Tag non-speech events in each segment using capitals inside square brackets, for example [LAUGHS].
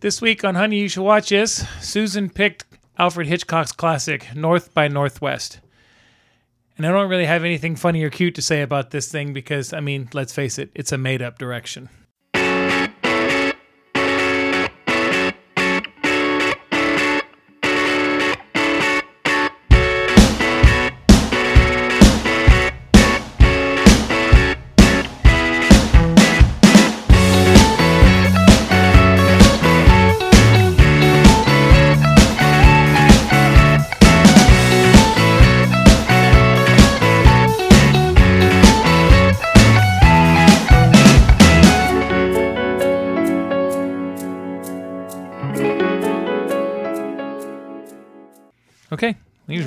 This week on Honey, You Should Watch This, Susan picked Alfred Hitchcock's classic, North by Northwest. And I don't really have anything funny or cute to say about this thing because, I mean, let's face it, it's a made up direction.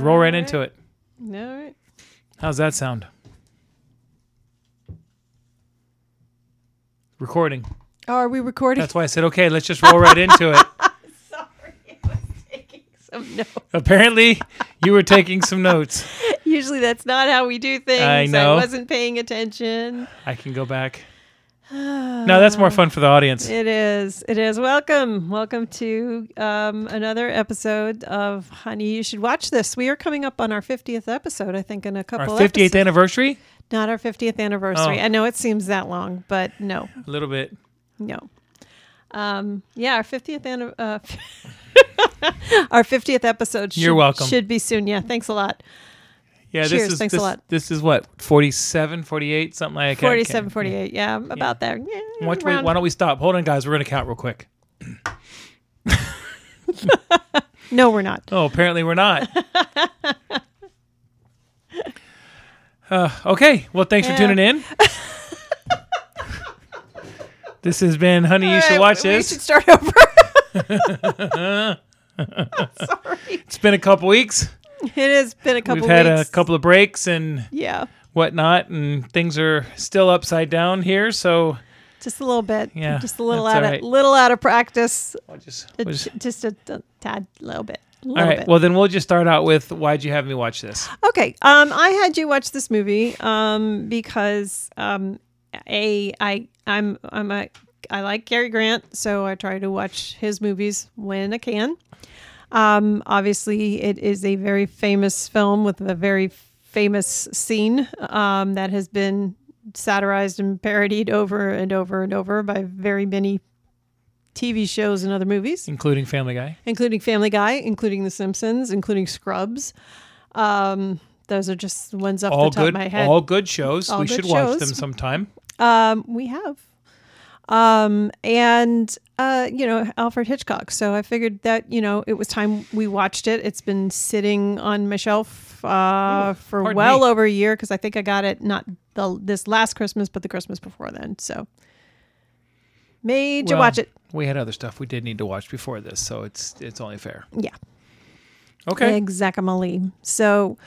Roll right into it. All right. How's that sound? Recording. Oh, are we recording? That's why I said, okay, let's just roll right into it. [LAUGHS] Sorry, I was taking some notes. Apparently, you were taking some notes. [LAUGHS] Usually that's not how we do things. I know. I wasn't paying attention. I can go back. No, that's more fun for the audience. It is. It is. Welcome. Welcome to um, another episode of Honey, You Should Watch This. We are coming up on our 50th episode, I think, in a Our couple 50th episodes. anniversary? Not our 50th anniversary. Oh. I know it seems that long, but no. A little bit. No. Um, yeah, our 50th anni- uh, [LAUGHS] our 50th episode should, You're welcome. should be soon. Yeah, thanks a lot. Yeah, Cheers, this is thanks a lot. This is what 47, 48, something like that. 47, 48. Yeah, about there. Yeah, Why, don't we- why don't we stop? Hold on, guys. We're gonna count real quick. [LAUGHS] No, we're not. [LAUGHS] Oh, apparently we're not. [LAUGHS] uh, okay. Well, thanks for tuning in. this has been Honey. You should watch right, we this. should start over. Sorry. It's been a couple weeks. [LAUGHS] It has been a couple We've had weeks. a couple of breaks and Yeah, whatnot, and things are still upside down here. So just a little bit. Yeah, just a little out all of little out of practice. I'll just, we'll just- Just a, a tad, little bit. A little right. bit. Well, then we'll just start out with why'd you have me watch this? Okay. Um, I had you watch this movie um, because um, a I I'm I'm a I like Cary Grant, so I try to watch his movies when I can. Um, obviously, it is a very famous film with a very famous scene um, that has been satirized and parodied over and over and over by very many TV shows and other movies Including Family Guy. including Family Guy, including The Simpsons, including Scrubs. Um, those are just the ones off All the top good. of my head. All good shows. All we good should watch them sometime. Um, we have. Um, and uh, you know, Alfred Hitchcock. So I figured that, you know, it was time we watched it. It's been sitting on my shelf uh, for well me. over a year because I think I got it not the this last Christmas, but the Christmas before then. So made you watch it. We had other stuff we did need to watch before this, so it's it's only fair. Yeah. Okay. Exactly. So,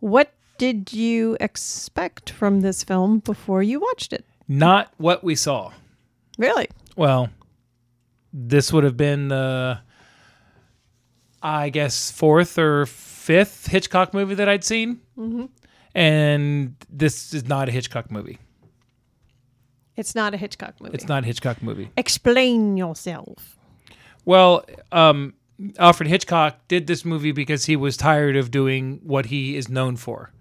what did you expect from this film before you watched it? Not what we saw. Really? Well, this would have been the, I guess, fourth or fifth Hitchcock movie that I'd seen. Mm-hmm. And this is not a Hitchcock movie. It's not a Hitchcock movie. It's not a Hitchcock movie. Explain yourself. Well, um, Alfred Hitchcock did this movie because he was tired of doing what he is known for.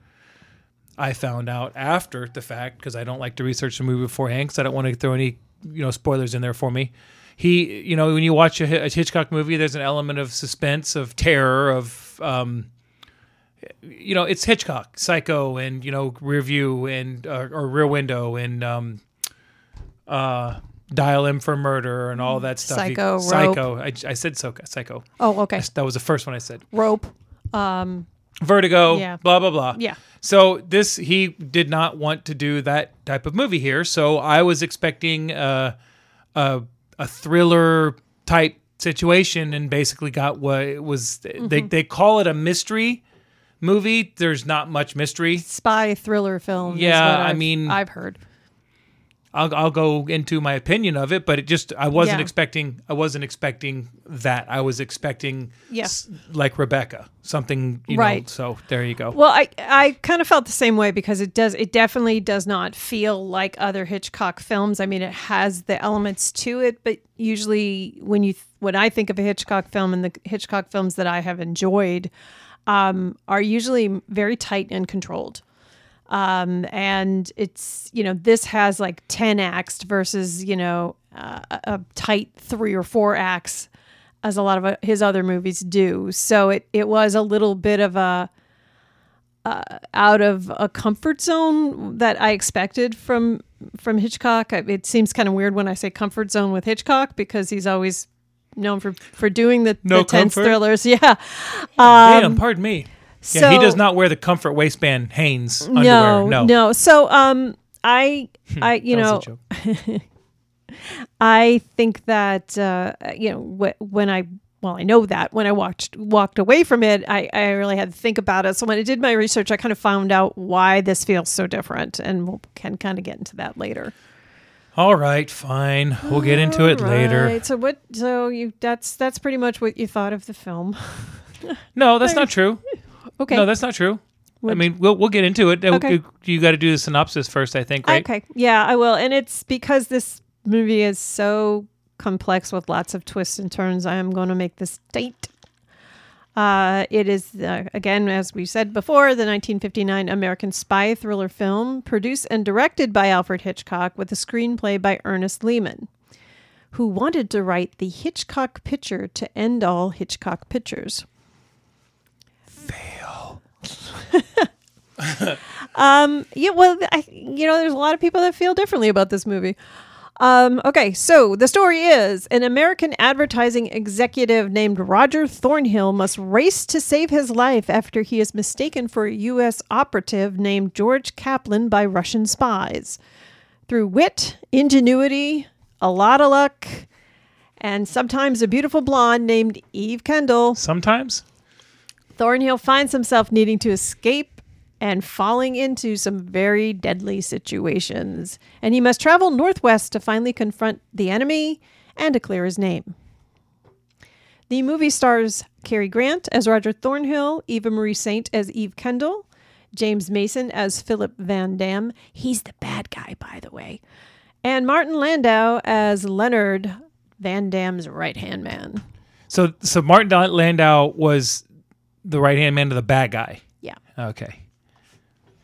I found out after the fact because I don't like to research the movie beforehand because I don't want to throw any you know spoilers in there for me. He, you know, when you watch a, a Hitchcock movie, there's an element of suspense, of terror, of um, you know, it's Hitchcock, Psycho, and you know, Rear View and uh, or Rear Window and um, uh, Dial M for Murder and all that stuff. He- Psycho, Rope. Psycho. I, I said Psycho. Psycho. Oh, okay. That was the first one I said. Rope. Um, Vertigo. Yeah. Blah blah blah. yeah. So this he did not want to do that type of movie here. So I was expecting uh, a a thriller type situation, and basically got what it was. They Mm-hmm. they call it a mystery movie. There's not much mystery. Spy thriller film. is Yeah, what I mean- I've heard. I'll I'll go into my opinion of it, but it just I wasn't Yeah. expecting I wasn't expecting that. I was expecting Yeah. s- like Rebecca, something you know. Right. So there you go. Well, I I kind of felt the same way because it does it definitely does not feel like other Hitchcock films. I mean, it has the elements to it, but usually when you when I think of a Hitchcock film and the Hitchcock films that I have enjoyed um, are usually very tight and controlled. Um, and it's you know this has like 10 acts versus you know uh, a tight three or four acts as a lot of uh, his other movies do so it, it was a little bit of a uh, out of a comfort zone that I expected from from Hitchcock. It seems kind of weird when I say comfort zone with Hitchcock because he's always known for for doing the, No the tense comfort? thrillers. [LAUGHS] Yeah. Damn, pardon me. Yeah, he does not wear the comfort waistband Hanes underwear. No, No, no. So, um, I, I, you know, was a joke. [LAUGHS] I think that uh, you know wh- when I well I know that when I watched walked away from it I, I really had to think about it so when I did my research I kind of found out why this feels so different and we'll can kind of get into that later. All right, fine. We'll get into it later. So what? So you that's that's pretty much what you thought of the film. No, that's [LAUGHS] not true. Okay. No, that's not true. I mean, we'll we'll get into it. Okay. You, got to do the synopsis first, I think, right? Okay. Yeah, I will. And it's because this movie is so complex with lots of twists and turns. I am going to make this state. Uh, it is, uh, again, as we said before, the 1959 American spy thriller film, produced and directed by Alfred Hitchcock with a screenplay by Ernest Lehman, who wanted to write the Hitchcock picture to end all Hitchcock pictures. [LAUGHS] Um, yeah, well, I, you know, there's a lot of people that feel differently about this movie. Um, okay, so the story is an American advertising executive named Roger Thornhill must race to save his life after he is mistaken for a U.S. operative named George Kaplan by Russian spies. Through wit, ingenuity, a lot of luck, and sometimes a beautiful blonde named Eve Kendall, Sometimes. Thornhill finds himself needing to escape and falling into some very deadly situations. And he must travel northwest to finally confront the enemy and to clear his name. The movie stars Cary Grant as Roger Thornhill, Eva Marie Saint as Eve Kendall, James Mason as Philip Vandamm. He's the bad guy, by the way. And Martin Landau as Leonard Vandamm's right hand man. So so Martin Landau was the right hand man to the bad guy. Yeah. Okay.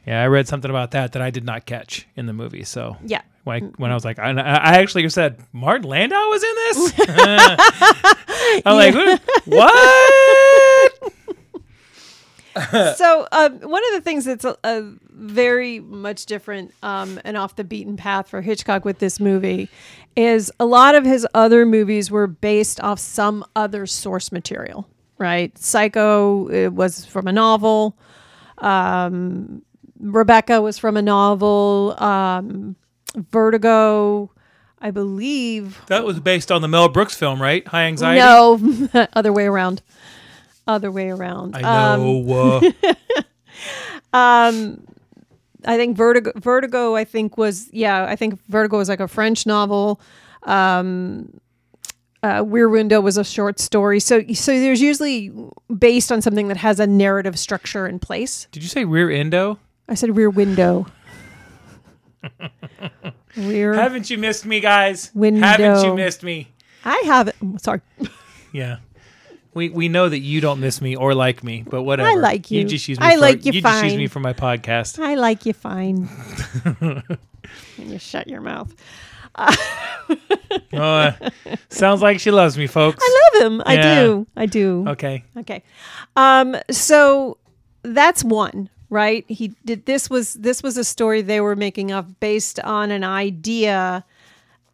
Yeah, I read something about that that I did not catch in the movie. So Yeah. when I, when I was like, I, I actually said Martin Landau was in this. [LAUGHS] [LAUGHS] I'm like, what? [LAUGHS] so um, one of the things that's a, a very much different um, and off the beaten path for Hitchcock with this movie is a lot of his other movies were based off some other source material. Right, Psycho it was from a novel. Um, Rebecca was from a novel. Um, Vertigo, I believe, That was based on the Mel Brooks film, right? High Anxiety. no, [LAUGHS] other way around. Other way around. I Um, know. uh, [LAUGHS] I think Vertigo. Vertigo. I think was yeah. I think Vertigo was like a French novel. Um, uh, Rear Window was a short story. So so there's usually based on something that has a narrative structure in place. did you say rear endo? I said Rear Window. [LAUGHS] Rear. Haven't you missed me, guys? Window. Haven't you missed me? I have it. Sorry. [LAUGHS] Yeah. We we know that you don't miss me or like me, but whatever. I like you. You just use me. I for, like you You just use me for my podcast. I like you fine. and [LAUGHS] you shut your mouth. [LAUGHS] Oh, uh, sounds like she loves me, folks. I love him. I Yeah. do. I do. Okay. Okay. Um, so that's one, right? He did this was this was a story they were making up based on an idea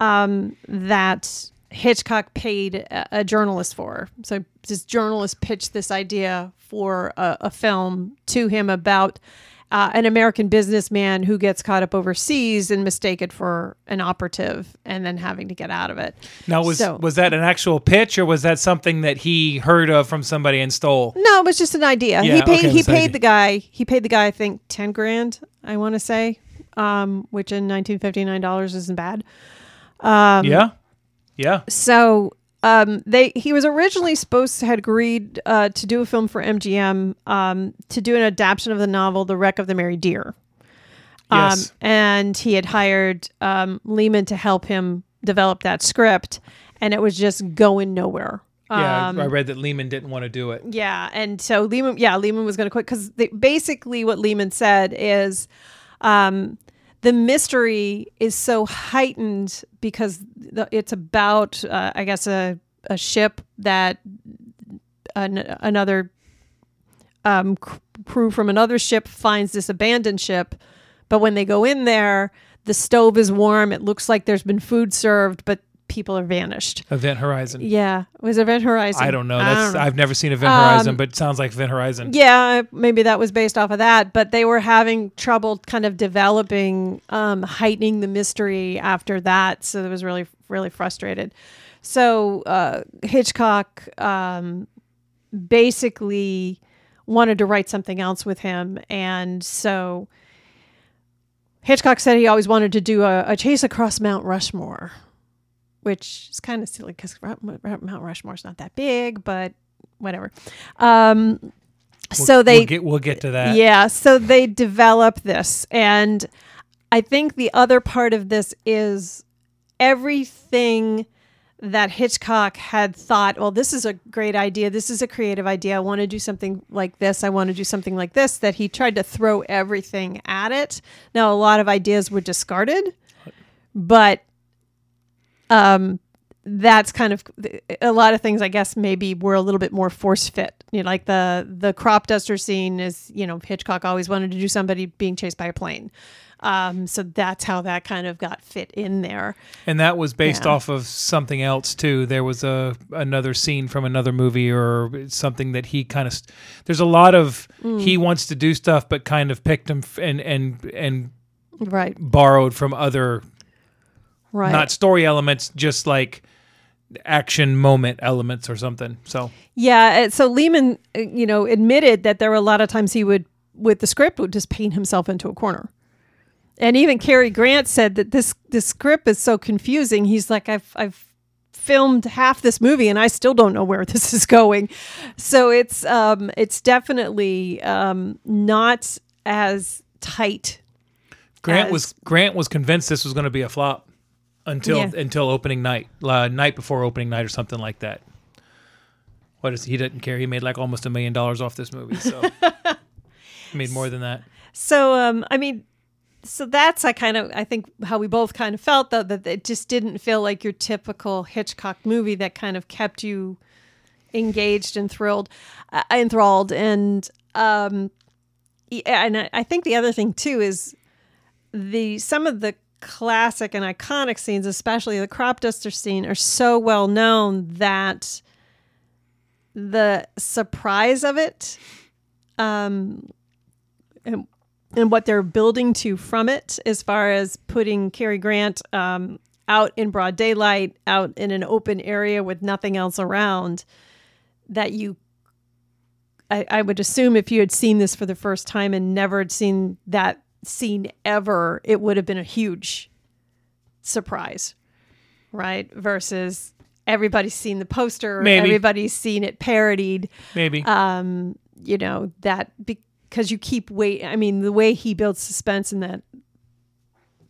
um, that Hitchcock paid a, a journalist for. So this journalist pitched this idea for a, a film to him about uh, an American businessman who gets caught up overseas and mistaken for an operative and then having to get out of it. Now was So- was that an actual pitch or was that something that he heard of from somebody and stole? No, it was just an idea. Yeah, he paid okay, he paid idea. the guy he paid the guy I think ten grand, I wanna say. um, which in 1959 dollars isn't bad. yeah, yeah. So um, they he was originally supposed to had agreed uh, to do a film for MGM um, to do an adaptation of the novel The Wreck of the Mary Deare. Um, Yes. and he had hired um, Lehman to help him develop that script, and it was just going nowhere. Yeah, Um, I read that Lehman didn't want to do it. yeah, and so Lehman, yeah, Lehman was going to quit because basically what Lehman said is, um, the mystery is so heightened because it's about, uh, I guess, a a ship that an, another um, crew from another ship finds this abandoned ship, but when they go in there, the stove is warm. It looks like there's been food served, but people are vanished. Event Horizon. Yeah, was Event Horizon? I don't know. I That's don't know. I've never seen Event Um, Horizon, but it sounds like Event Horizon. Yeah, maybe that was based off of that, but they were having trouble kind of developing, um, heightening the mystery after that. So it was really, really frustrated. So uh, Hitchcock um, basically wanted to write something else with him. And so Hitchcock said he always wanted to do a, a chase across Mount Rushmore, which is kind of silly because Mount Rushmore's not that big, but whatever. Um, We'll- so they we'll get we'll get to that. yeah, so they develop this. And I think the other part of this is everything that Hitchcock had thought, well, this is a great idea. This is a creative idea. I want to do something like this. I want to do something like this. That he tried to throw everything at it. Now, a lot of ideas were discarded, but um, that's kind of a lot of things. I guess maybe were a little bit more force fit. You know, like the the crop duster scene is. You know, Hitchcock always wanted to do somebody being chased by a plane. Um, so that's how that kind of got fit in there. And that was based Yeah. off of something else too. There was a another scene from another movie or something that he kind of. There's a lot of Mm. he wants to do stuff, but kind of picked him and and and Right. borrowed from other Right. not story elements, just like action moment elements or something. So Yeah, uh, so Lehman, uh, you know, admitted that there were a lot of times he would, with the script, would just paint himself into a corner. And even Cary Grant said that this this script is so confusing. He's like, I've I've filmed half this movie and I still don't know where [LAUGHS] this is going. So it's um it's definitely um not as tight. Grant As- was Grant was convinced this was going to be a flop until Yeah. until opening night, uh, night before opening night or something like that. What is he didn't care? He made like almost a million dollars off this movie, so [LAUGHS] he made more than that. So um I mean so that's I kind of I think how we both kind of felt though that it just didn't feel like your typical Hitchcock movie that kind of kept you engaged and thrilled uh, enthralled and um and I- I think the other thing too is the some of the classic and iconic scenes especially the crop duster scene are so well known that the surprise of it um and, and what they're building to from it as far as putting Cary Grant um, out in broad daylight, out in an open area with nothing else around, that you, I, I would assume if you had seen this for the first time and never had seen that scene ever, it would have been a huge surprise, right? Versus everybody's seen the poster, Maybe. everybody's seen it parodied Maybe um, you know that because you keep wait. I mean, the way he builds suspense in that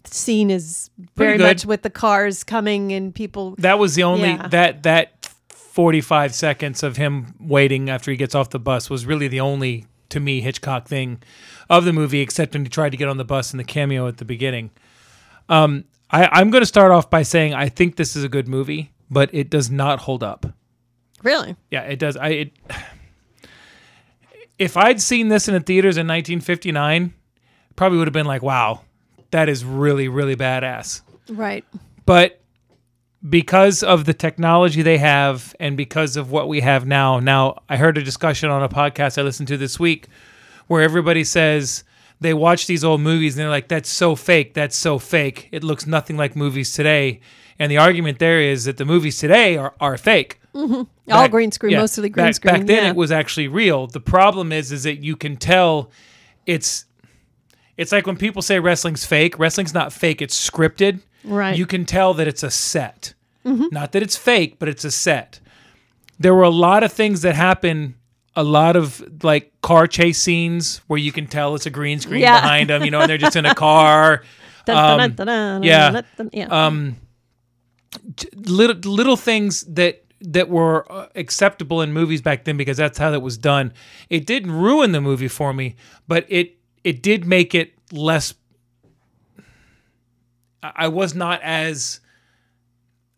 scene is very much with the cars coming and people. that was the only Yeah. that that forty five seconds of him waiting after he gets off the bus was really the only to me Hitchcock thing of the movie, except when he tried to get on the bus in the cameo at the beginning. Um, I, I'm going to start off by saying I think this is a good movie, but it does not hold up. Really? Yeah, it does. I it, if I'd seen this in the theaters in 1959, probably would have been like, "Wow, that is really really badass." Right. But because of the technology they have and because of what we have now, now I heard a discussion on a podcast I listened to this week where everybody says they watch these old movies and they're like, "That's so fake. That's so fake. It looks nothing like movies today." And the argument there is that the movies today are, are fake. Mm-hmm. All Back- green screen, yeah, mostly green back, screen. Back then, yeah. it was actually real. The problem is, is that you can tell it's It's like when people say wrestling's fake. Wrestling's not fake. It's scripted. Right. You can tell that it's a set. Not that it's fake, but it's a set. There were a lot of things that happen. A lot of like car chase scenes where you can tell it's a green screen Yeah. behind them, you know, and they're just in a car. [LAUGHS] Um, yeah. dun, dun, yeah. um, little little things that that were uh, acceptable in movies back then because that's how that was done. It didn't ruin the movie for me, but it it did make it less. I was not as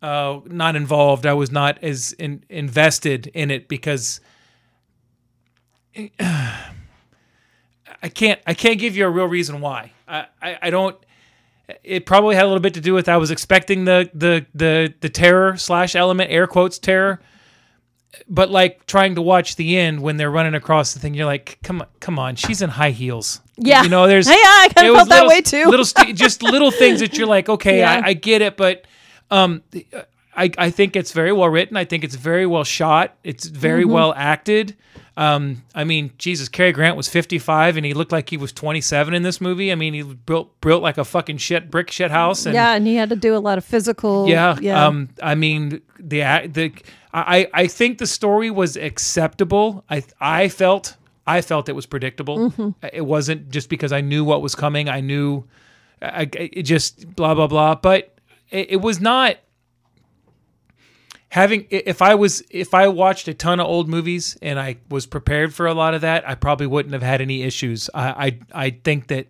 uh, not involved. I was not as in, invested in it because I can't I can't give you a real reason why. I, I, I don't it probably had a little bit to do with I was expecting the the the the terror slash element air quotes terror, but like trying to watch the end when they're running across the thing, you're like, come on, come on, she's in high heels. Yeah. you know, there's [LAUGHS] Hey, I kind of felt that little- way too. Little st- [LAUGHS] just little things that you're like, okay, Yeah. I, I get it, but um, I I think it's very well written. I think it's very well shot. It's very Mm-hmm. well acted. Um, I mean, Jesus, Cary Grant was 55 and he looked like he was 27 in this movie. I mean, he built built like a fucking shit brick shit house. And yeah, and he had to do a lot of physical. yeah. yeah. Um, I mean, the the I I think the story was acceptable. I I felt I felt it was predictable. Mm-hmm. It wasn't just because I knew what was coming. I knew, I, I- it just blah blah blah. But it, it was not having. If I was if I watched a ton of old movies and I was prepared for a lot of that, I probably wouldn't have had any issues. I I, I think that.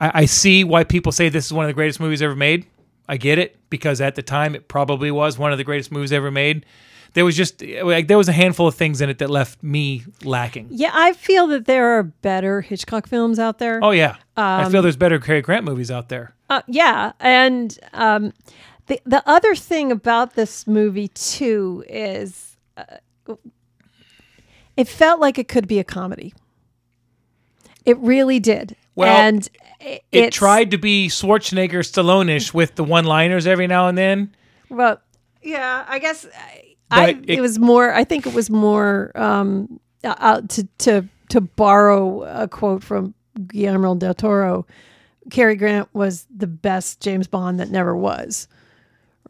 I, I see why people say this is one of the greatest movies ever made. I get it because at the time it probably was one of the greatest movies ever made. There was just like there was a handful of things in it that left me lacking. yeah, I feel that there are better Hitchcock films out there. Oh yeah, I Um, feel there's better Cary Grant movies out there. Uh, yeah, and um, the the other thing about this movie too is uh, it felt like it could be a comedy. It really did. Well, and it, It tried to be Schwarzenegger Stallone-ish with the one-liners every now and then. Well, yeah, I guess I, I it, it- was more. I think it was more um, uh, uh, to to to borrow a quote from Guillermo del Toro. Cary Grant was the best James Bond that never was,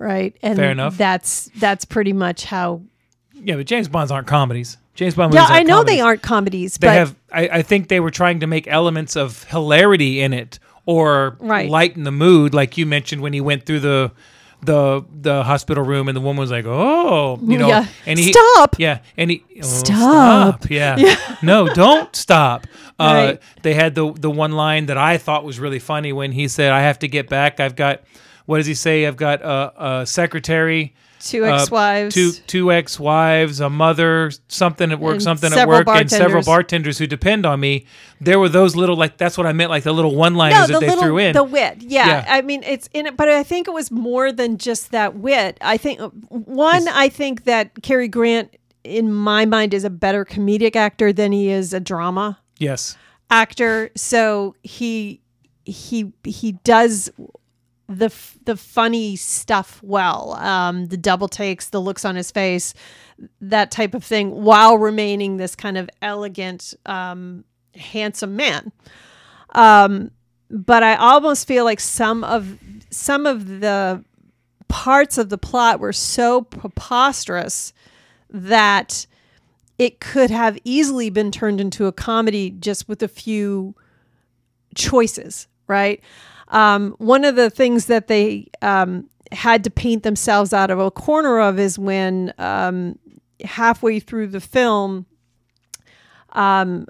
right? And Fair enough. That's that's pretty much how. Yeah, but James Bonds aren't comedies. James Bond Yeah. I know comedies. they aren't comedies, They but have. I, I think they were trying to make elements of hilarity in it, or Right. lighten the mood, like you mentioned when he went through the the the hospital room and the woman was like, "Oh, you know," Yeah. and he Stop. yeah, and he oh, Stop. [LAUGHS] yeah. no, don't stop. Uh, Right. They had the the one line that I thought was really funny when he said, "I have to get back. I've got." What does he say? I've got a, a secretary, two uh, ex-wives. two two ex-wives, a mother, something at work, And something at work, and several bartenders. bartenders who depend on me. There were those little like that's what I meant, like the little one-liners that they threw in. the wit. Yeah. Yeah. I mean it's in it, but I think it was more than just that wit. I think one, I think that Cary Grant, in my mind, is a better comedic actor than he is a drama yes, actor. So he he he does the f- the funny stuff well. Um, the double takes, the looks on his face, that type of thing, while remaining this kind of elegant, um, handsome man. Um, but I almost feel like some of some of the parts of the plot were so preposterous that it could have easily been turned into a comedy just with a few choices, right? Um, one of the things that they um, had to paint themselves out of a corner of is when um, halfway through the film, um,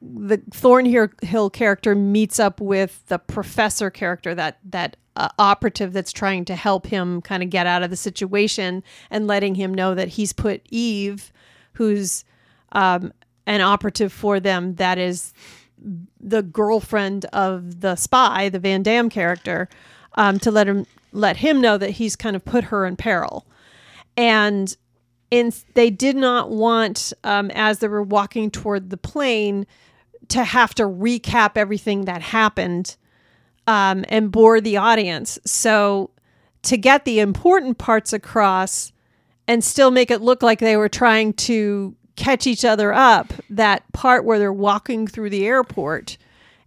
the Thornhill character meets up with the professor character, that that uh, operative that's trying to help him kind of get out of the situation and letting him know that he's put Eve, who's um, an operative for them, that is the girlfriend of the spy, the Vandamm character, um, to let him let him know that he's kind of put her in peril, and in they did not want um, as they were walking toward the plane to have to recap everything that happened um, and bore the audience. So to get the important parts across and still make it look like they were trying to catch each other up, that part where they're walking through the airport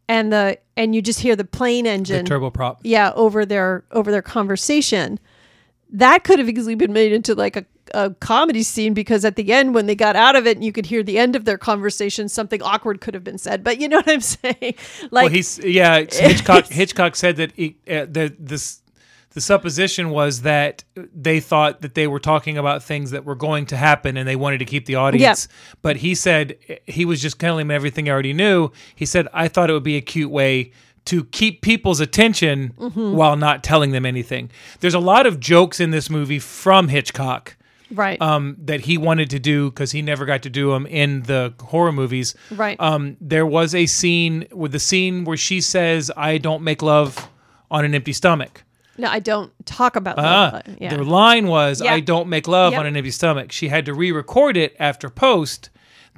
and the and you just hear the plane engine. The turboprop. yeah over their over their conversation that could have easily been made into like a, a comedy scene because at the end when they got out of it and you could hear the end of their conversation something awkward could have been said but you know what i'm [LAUGHS] saying like well, he's yeah. Hitchcock Hitchcock said that he, uh, the this the supposition was that they thought that they were talking about things that were going to happen and they wanted to keep the audience. But he said he was just telling them everything he already knew. He said I thought it would be a cute way to keep people's attention Mm-hmm. while not telling them anything. There's a lot of jokes in this movie from Hitchcock right um, that he wanted to do because he never got to do them in the horror movies. Right. Um, there was a scene with the scene where she says, "I don't make love on an empty stomach." No i don't talk about Ah, that yeah The line was, Yeah. "I don't make love Yep. on an empty stomach." She had to re-record it after post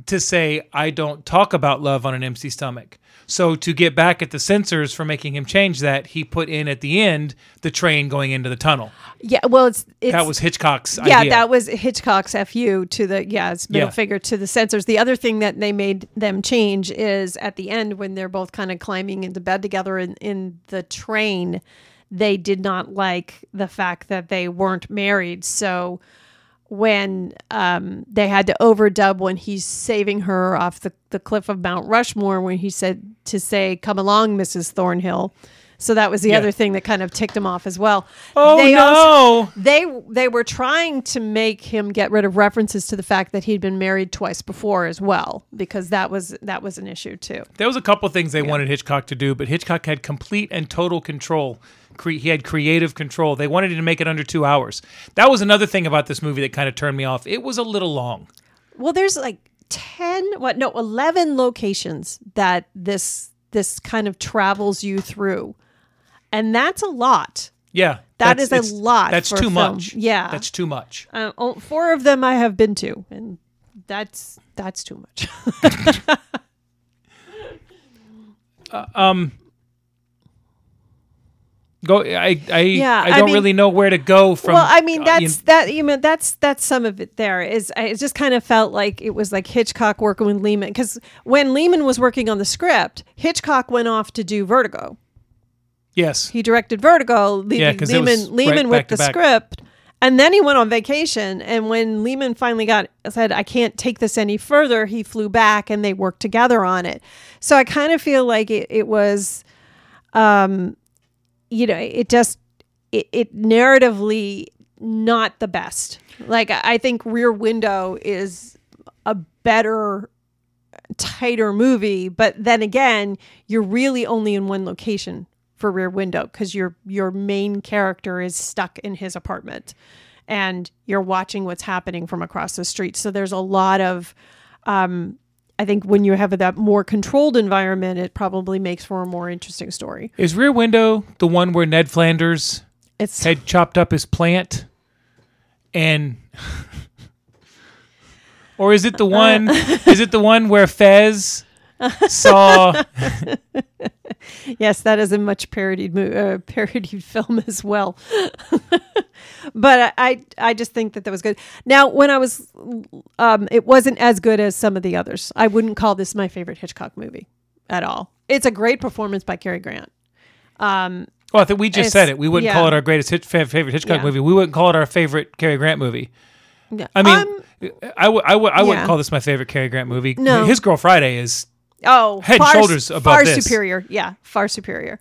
to say, "I don't talk about love on an empty stomach." So to get back at the censors for making him change that, he put in at the end the train going into the tunnel. yeah well it's, it's That was Hitchcock's yeah, idea. that was Hitchcock's fu to the yeah, it's middle Yeah. finger to the censors. The other thing that they made them change is at the end when they're both kind of climbing into bed together in, in the train, they did not like the fact that they weren't married. So when um, they had to overdub when he's saving her off the, the cliff of Mount Rushmore, when he said to say, "Come along, Mrs. Thornhill." So that was the Yeah. other thing that kind of ticked him off as well. oh They no! also- they they were trying to make him get rid of references to the fact that he'd been married twice before as well because that was that was an issue too. There was a couple things they wanted Hitchcock to do, but Hitchcock had complete and total control. Cre- he had creative control. They wanted to make it under two hours. That was another thing about this movie that kind of turned me off. It was a little long. Well, there's like 10 what no, 11 locations that this this kind of travels you through. And that's a lot. Yeah, That that's- is a lot That's too much. Yeah. that's too much. Uh, oh, four of them I have been to and that's that's too much. [LAUGHS] Go. I. I. Yeah, I I don't mean- really know where to go from. well, I mean, uh, you that's that. You know, that's that's some of it. There is. I- It just kind of felt like it was like Hitchcock working with Lehman because when Lehman was working on the script, Hitchcock went off to do Vertigo. yes. He directed Vertigo, leaving Yeah, Lehman Lehman right with the back. script, and then he went on vacation. And when Lehman finally got said, "I can't take this any further," he flew back and they worked together on it. So I kind of feel like it, it was, um, you know, it just it, it narratively not the best. Like I think Rear Window is a better tighter movie but then again you're really only in one location for rear window because your your main character is stuck in his apartment and you're watching what's happening from across the street so there's a lot of um i think when you have that more controlled environment it probably makes for a more interesting story Is Rear Window the one where Ned Flanders it's had chopped up his plant, and [LAUGHS] or is it the uh, one? Uh, [LAUGHS] is it the one where Fez saw? [LAUGHS] yes that is a much parodied mo- uh, parodied [LAUGHS] film as well [LAUGHS] but I, I just think that that was good now when i was um it wasn't as good as some of the others i wouldn't call this my favorite hitchcock movie at all it's a great performance by Cary grant um Well, I think we just said it. We wouldn't yeah. call it our greatest favorite Hitchcock Yeah. movie. We wouldn't call it our favorite Cary Grant movie. yeah. I mean, Um, I would, I would, I wouldn't yeah. call this my favorite Cary Grant movie. No. His Girl Friday is oh head and far, shoulders above far this. superior yeah far superior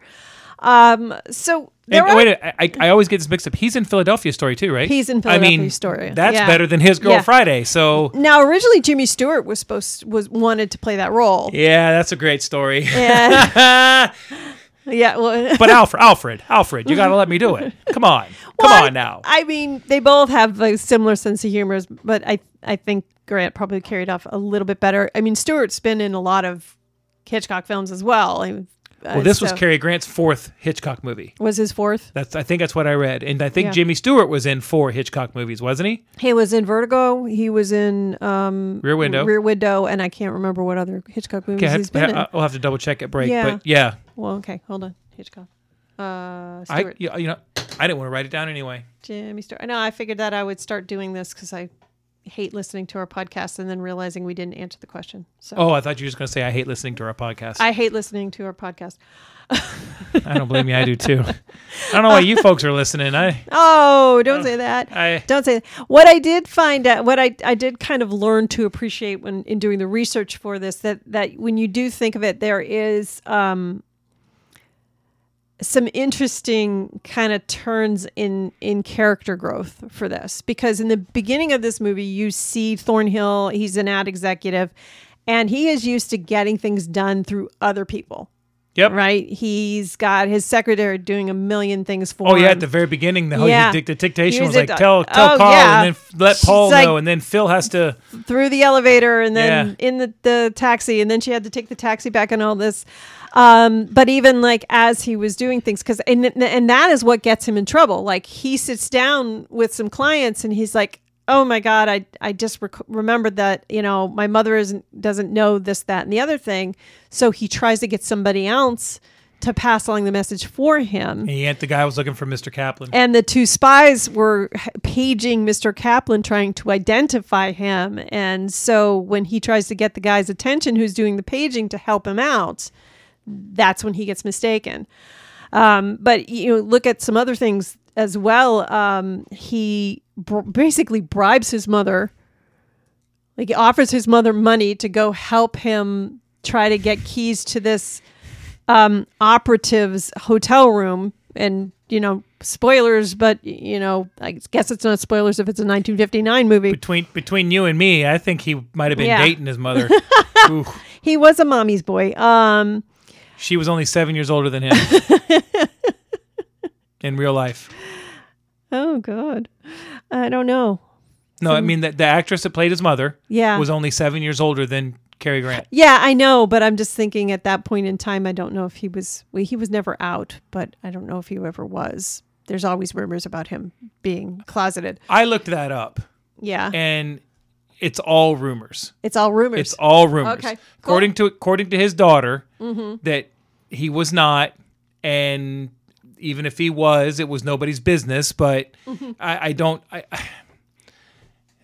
um so there And, are wait, I, I I always get this mixed up. He's in Philadelphia Story too, right? He's in Philadelphia I mean, Story, That's yeah. better than his Girl Yeah. Friday. So now originally jimmy stewart was supposed was wanted to play that role yeah, that's a great story. Yeah. [LAUGHS] yeah well [LAUGHS] but Alfred, Alfred, Alfred, you got to let me do it. Come on, [LAUGHS] come Well, I- on now. I mean, they both have a similar sense of humor, but I I think Grant probably carried off a little bit better. I mean, Stewart's been in a lot of Hitchcock films as well. I- uh, well, this was so- Cary Grant's fourth Hitchcock movie. was his fourth. That's I think that's what I read, and I think Yeah. Jimmy Stewart was in four Hitchcock movies, wasn't he? He was in Vertigo. He was in um, Rear Window. Rear Window, and I can't remember what other Hitchcock movies Okay, he's been in. I, will have to double check at break, Yeah. but yeah, well, okay, hold on, Hitchcock. Uh, I Stewart, you you know I didn't want to write it down anyway. Jimmy Stewart. I know. I figured that I would start doing this because I hate listening to our podcast and then realizing we didn't answer the question. So Oh, I thought you were just going to say I hate listening to our podcast. I hate listening to our podcast. [LAUGHS] I don't blame you. I do too. [LAUGHS] I don't know why you folks are listening. I, [LAUGHS] Oh, don't say that. I, Don't say that. What I did find out, what I, I did kind of learn to appreciate when in doing the research for this, that that when you do think of it, there is um, some interesting kind of turns in in character growth for this because in the beginning of this movie, you see Thornhill. He's an ad executive, and he is used to getting things done through other people. yep. Right? He's got his secretary doing a million things for Oh him. Oh yeah, at the very beginning, the whole Yeah. dic- the dictation He was was like tell tell oh, Carl yeah. and then let She's Paul like- know, and then Phil has to. through the elevator and then Yeah. in the, the taxi and then she had to take the taxi back and all this um, but even like as he was doing things because and, and that is what gets him in trouble like he sits down with some clients and he's like oh my god i, I just rec- remembered that you know my mother isn't doesn't know this that and the other thing so he tries to get somebody else to pass along the message for him ain't the guy was looking for Mr. Kaplan. and the two spies were paging Mr. Kaplan trying to identify him. And so when he tries to get the guy's attention who's doing the paging to help him out, that's when he gets mistaken. Um, but you know, look at some other things as well. Um, he br- basically bribes his mother. Like he offers his mother money to go help him try to get keys to this um, operative's hotel room. And you know, spoilers, but you know, I guess it's not spoilers if it's a 1959 movie. between between you and me, I think he might have been Yeah. dating his mother. [LAUGHS] He was a mommy's boy. Um, she was only seven years older than him [LAUGHS] in real life. oh God, I don't know. No, I mean that the actress that played his mother Yeah, was only seven years older than Cary Grant. Yeah, I know, but I'm just thinking at that point in time, I don't know if he was. Well, he was never out, but I don't know if he ever was. There's always rumors about him being closeted. I looked that up, Yeah, and it's all rumors. it's all rumors. It's all rumors. Okay, cool. Mm-hmm. According to according to his daughter, that he was not, and even if he was, it was nobody's business. But Mm-hmm. [LAUGHS] I, I don't. I,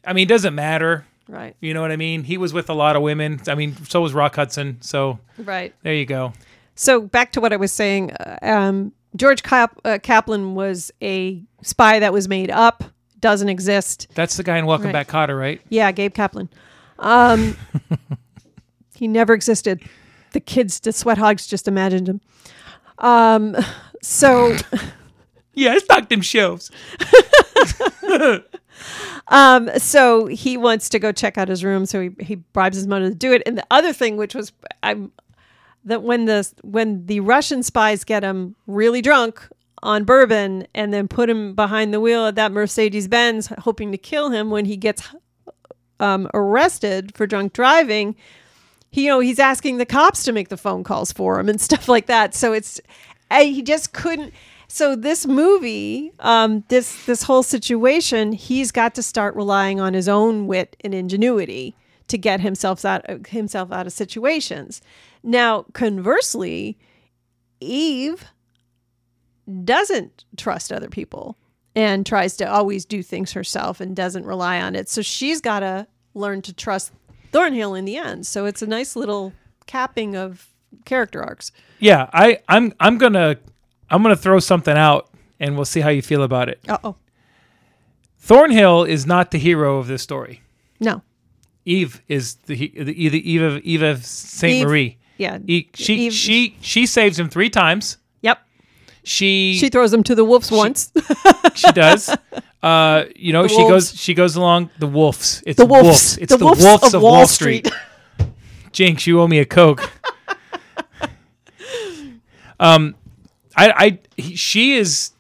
I mean, it doesn't matter. right, You know what I mean? He was with a lot of women. I mean, so was Rock Hudson. So right. there you go. So back to what I was saying. uh, Um, George Cap- uh, Kaplan was a spy that was made up, doesn't exist. That's the guy in Welcome Right. Back, Kotter, right? Yeah, Gabe Kaplan. Um, [LAUGHS] he never existed. The kids, the sweat hogs, just imagined him. Um, so. [LAUGHS] Yeah, I stocked them shelves. [LAUGHS] Um, so he wants to go check out his room, so he, he bribes his mother to do it. And the other thing, which was I'm that when the when the Russian spies get him really drunk on bourbon and then put him behind the wheel of that Mercedes Benz, hoping to kill him when he gets um, arrested for drunk driving. He, you know, he's asking the cops to make the phone calls for him and [LAUGHS] stuff like that. So it's he just couldn't. So this movie, um, this this whole situation, he's got to start relying on his own wit and ingenuity to get himself out himself out of situations. Now, conversely, Eve doesn't trust other people and tries to always do things herself and doesn't rely on it. So she's got to learn to trust Thornhill in the end. So it's a nice little capping of character arcs. Yeah, I, I'm I'm gonna I'm gonna throw something out and we'll see how you feel about it. Uh oh. Thornhill is not the hero of this story. No. Eve is the he- the Eve of Eve of Saint Marie. Yeah. E- she Eve- she she saves him three times. Yep. She She she, throws him to the wolves once. She does. [LAUGHS] Uh, you know, The she wolves. goes she goes along the wolves. It's The wolves. It's the, wolves, of, Wall Street. Jinx, you owe me a coke. [LAUGHS] um, I, I, he, she is,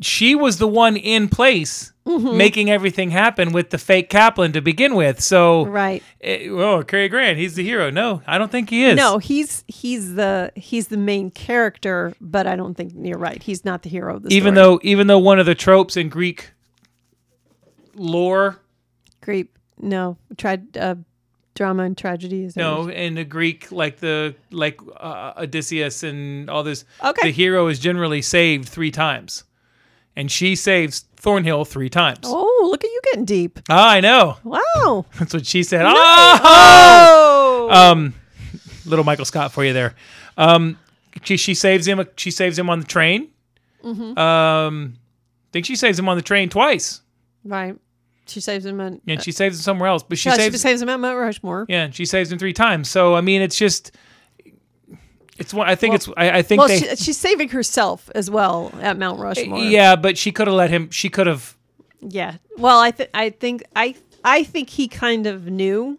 she was the one in place Mm-hmm. making everything happen with the fake Kaplan to begin with. So, right. eh, oh, Cary Grant, he's the hero. No, I don't think he is. No, he's he's the he's the main character, but I don't think you're right. He's not the hero of the even story. though, even though one of the tropes in Greek lore, Greek no tried uh, drama and tragedy is no, in the Greek, like the like uh, Odysseus and all this, Okay. the hero is generally saved three times, and she saves Thornhill three times. Oh, look at you getting deep. Ah, I know. [LAUGHS] Wow. That's what she said. Oh, Oh. um, little Michael Scott for you there. Um, she she saves him. She saves him on the train. Mm-hmm. Um, I think she saves him on the train twice, right. She saves him at. and she saves him somewhere else. But she yeah, saves she saves him at Mount Rushmore. yeah, and she saves him three times. So I mean, it's just it's one. I think Well- it's. I, I think Well, they. she, she's saving herself as well at Mount Rushmore. yeah, but she could have let him. She could have. Yeah. Well, I think I think I I think he kind of knew.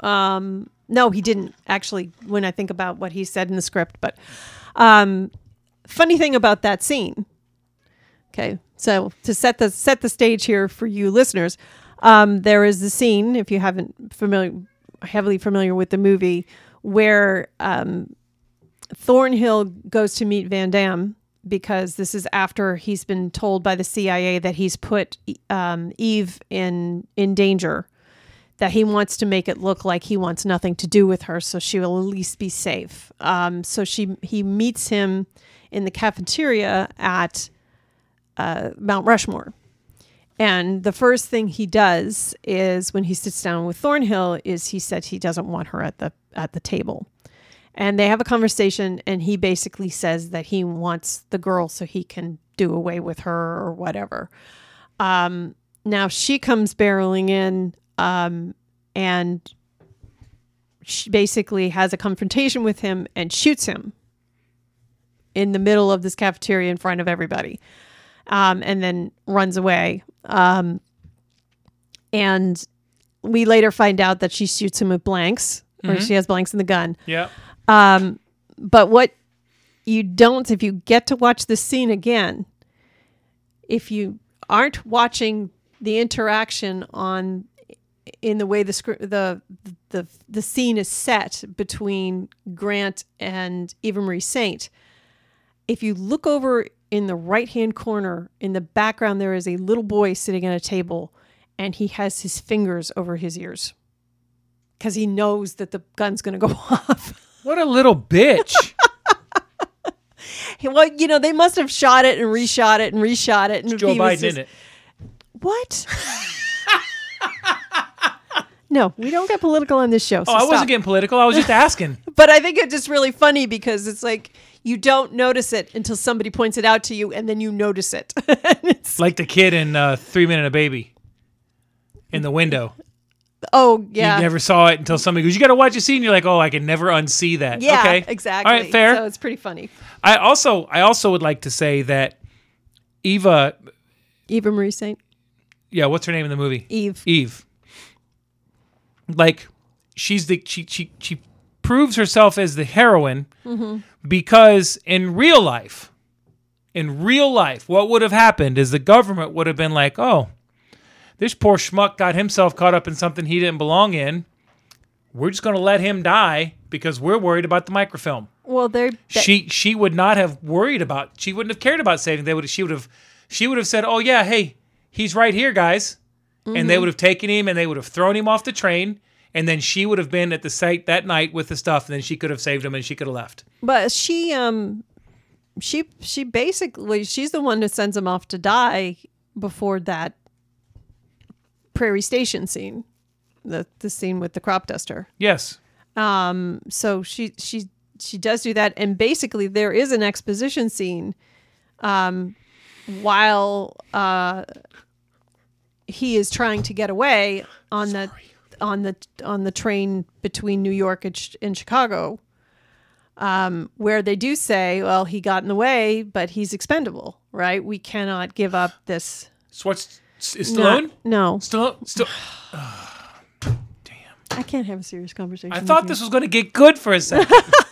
Um no, he didn't actually when I think about what he said in the script, but um funny thing about that scene. Okay. So, to set the set the stage here for you listeners, um there is the scene if you haven't familiar heavily familiar with the movie where um Thornhill goes to meet Vandamm because this is after he's been told by the CIA that he's put um, Eve in in danger, that he wants to make it look like he wants nothing to do with her, so she will at least be safe. Um, so she he meets him in the cafeteria at uh, Mount Rushmore. And the first thing he does is when he sits down with Thornhill is he said he doesn't want her at the at the table. And they have a conversation and he basically says that he wants the girl so he can do away with her or whatever. Um, now she comes barreling in um, and she basically has a confrontation with him and shoots him in the middle of this cafeteria in front of everybody um, and then runs away. Um, and we later find out that she shoots him with blanks or she has blanks in the gun. Yeah. um, but what you don't, if you get to watch the scene again, if you aren't watching the interaction on in the way the script the the the scene is set between Grant and Eva Marie Saint, if you look over in the right hand corner in the background, there is a little boy sitting at a table, and he has his fingers over his ears because he knows that the gun's going to go [LAUGHS] off. What a little bitch. [LAUGHS] Well, you know, they must have shot it and reshot it and reshot it. And Joe Biden just- in it. What? no, we don't get political on this show. So Oh, I stop. wasn't getting political. I was just asking. [LAUGHS] But I think it's just really funny because it's like you don't notice it until somebody points it out to you, and then you notice it. [LAUGHS] It's- like the kid in uh, Three Men and a Baby in the window. oh yeah, You never saw it until somebody goes, "You got to watch a scene." You're like, "Oh, I can never unsee that." yeah, okay, exactly. All right, fair. So it's pretty funny. I also, I also would like to say that Eva, Eva Marie Saint yeah, what's her name in the movie? Eve. Eve. Like, she's the she she she proves herself as the heroine Mm-hmm. Because in real life, in real life, what would have happened is the government would have been like, "Oh, this poor schmuck got himself caught up in something he didn't belong in. We're just going to let him die because we're worried about the microfilm." Well, they're she she would not have worried about she wouldn't have cared about saving they would she would have she would have said oh yeah hey he's right here guys and Mm-hmm. they would have taken him and they would have thrown him off the train and then she would have been at the site that night with the stuff and then she could have saved him and she could have left But she um she she basically she's the one who sends him off to die before that prairie station scene. The the scene with the crop duster. yes Um so she she she does do that and basically there is an exposition scene um while uh he is trying to get away on the on the on the train between New York and, Ch- and Chicago um, where they do say, well, he got in the way, but he's expendable, right? We cannot give up this. so what's is Stallone no, Stallone still [SIGHS] I can't have a serious conversation. I thought you. this was going to get good for a second [LAUGHS]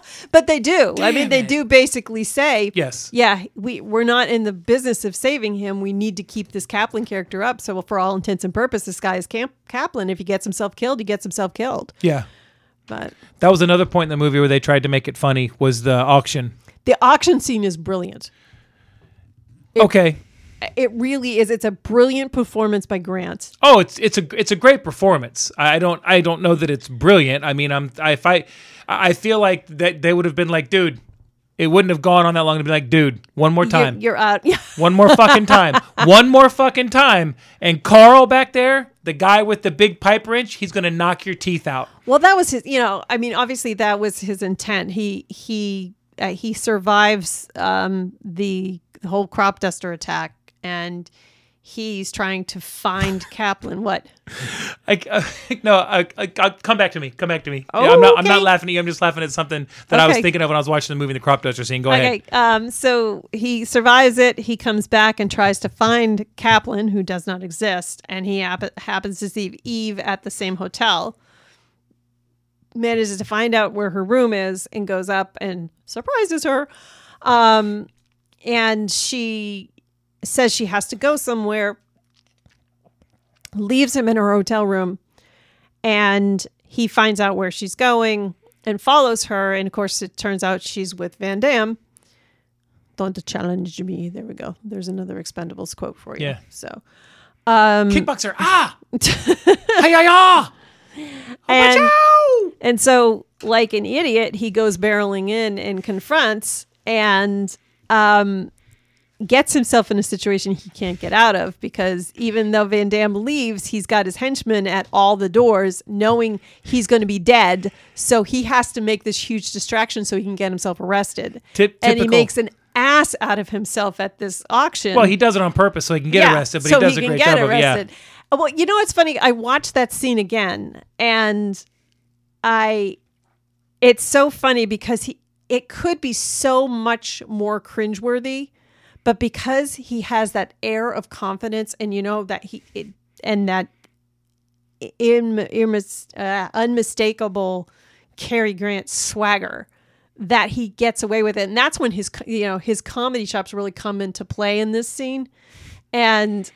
[LAUGHS] but they do. I mean, they it. do basically say, yes yeah, we we're not in the business of saving him. We need to keep this Kaplan character up. So, for all intents and purposes, this guy is Camp Kaplan. If he gets himself killed, he gets himself killed. yeah But that was another point in the movie where they tried to make it funny was the auction the auction scene is brilliant. okay It really is. It's a brilliant performance by Grant. Oh, it's it's a it's a great performance. I don't I don't know that it's brilliant. I mean, I'm I, if I I feel like that they would have been like, dude, it wouldn't have gone on that long to be like, dude, one more time. You're, you're out. [LAUGHS] One more fucking time. One more fucking time. And Carl back there, the guy with the big pipe wrench, he's gonna knock your teeth out. Well, that was his. You know, I mean, obviously that was his intent. He he uh, he survives um, the, the whole crop duster attack, and he's trying to find [LAUGHS] Kaplan. What? I, uh, [LAUGHS] no, I, I, come back to me. Come back to me. Yeah, I'm not. I'm not laughing at you. I'm just laughing at something that I was thinking of when I was watching the movie, the crop duster scene. Go ahead. Um. So he survives it. He comes back and tries to find Kaplan, who does not exist, and he hap- happens to see Eve at the same hotel. Manages to find out where her room is and goes up and surprises her. Um, and she says she has to go somewhere. Leaves him in her hotel room, and he finds out where she's going and follows her. And of course, it turns out she's with Vandamm. Don't challenge me. There we go. There's another Expendables quote for you. Yeah. So, um, Kickboxer. Ah. Hey ya ya. and and so, like an idiot, he goes barreling in and confronts and um, gets himself in a situation he can't get out of because even though Vandamm leaves, he's got his henchmen at all the doors, knowing he's going to be dead. So he has to make this huge distraction so he can get himself arrested. Tip- and he makes an ass out of himself at this auction. Well, he does it on purpose so he can get Yeah, arrested, but so he does a can great get job of it. Yeah. arrested. Uh, Well, you know what's funny? I watched that scene again, and I, it's so funny because he, it could be so much more cringeworthy, but because he has that air of confidence, and you know that he, it, and that, in, uh, unmistakable Cary Grant swagger that he gets away with it and that's when his you know his comedy chops really come into play in this scene and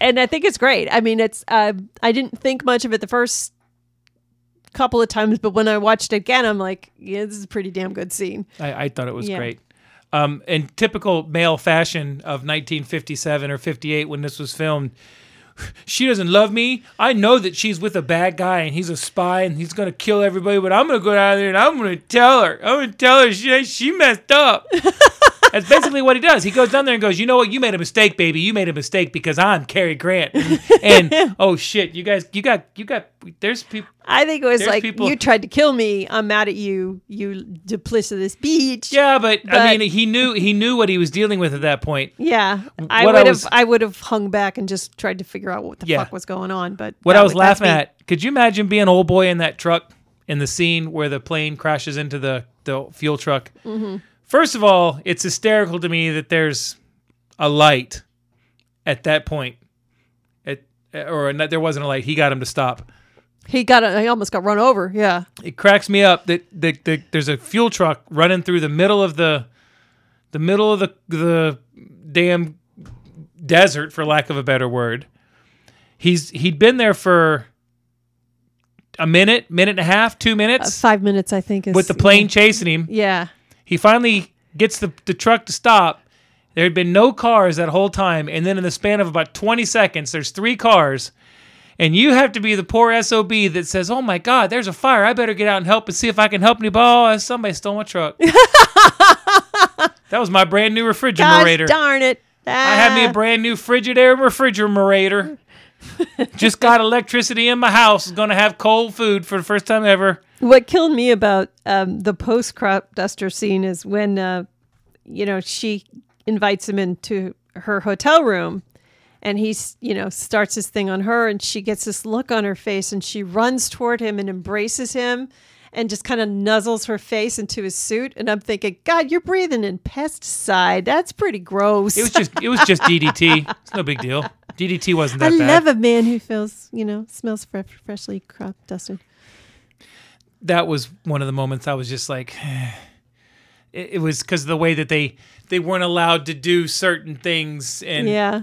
and I think it's great. I mean, it's uh, I didn't think much of it the first couple of times, but when I watched it again, I'm like, yeah, this is a pretty damn good scene. I, I thought it was Yeah. great. Um, in typical male fashion of 1957 or 58 when this was filmed, she doesn't love me. I know that she's with a bad guy and he's a spy and he's gonna kill everybody. But I'm gonna go down there and I'm gonna tell her. I'm gonna tell her she she messed up. [LAUGHS] That's basically what he does. He goes down there and goes, "You know what? You made a mistake, baby. You made a mistake because I'm Cary Grant." And, and, [LAUGHS] oh shit, you guys, you got, you got. There's people. I think it was like people- you tried to kill me. I'm mad at you, you duplicitous beach. Yeah, but, I mean, he knew he knew what he was dealing with at that point. Yeah, I would have I would have hung back and just tried to figure out what the Yeah. fuck was going on. But What I was would- laughing at, could you imagine being old boy in that truck in the scene where the plane crashes into the, the fuel truck? Mm-hmm. First of all, it's hysterical to me that there's a light at that point. It, or there wasn't a light. He got him to stop. He got he almost got run over. Yeah, It cracks me up that, that, that there's a fuel truck running through the middle of the the middle of the the damn desert, for lack of a better word. He's he'd been there for a minute, minute and a half, two Uh, minutes five minutes I think is with the plane chasing him. Yeah, He finally gets the, the truck to stop. There had been no cars that whole time, and then in the span of about 20 seconds, there's three cars. And you have to be the poor SOB that says, Oh my God, there's a fire. I better get out and help and see if I can help anybody. Oh, somebody stole my truck. [LAUGHS] that was my brand new gosh refrigerator. darn it! I had me a Ah. brand new Frigidaire refrigerator. [LAUGHS] Just got electricity in my house. Is going to have cold food for the first time ever. What killed me about um, the post crop duster scene is when, uh, you know, she invites him into her hotel room and he's, you know, starts his thing on her and she gets this look on her face and she runs toward him and embraces him and just kind of nuzzles her face into his suit. And I'm thinking, God, you're breathing in pesticide. That's pretty gross. It was just it was just [LAUGHS] DDT. It's no big deal. DDT wasn't I that bad. love a man who feels, you know, smells fre- freshly crop dusted. That was one of the moments I was just like, [SIGHS] it, it was because the way that they they weren't allowed to do certain things and Yeah.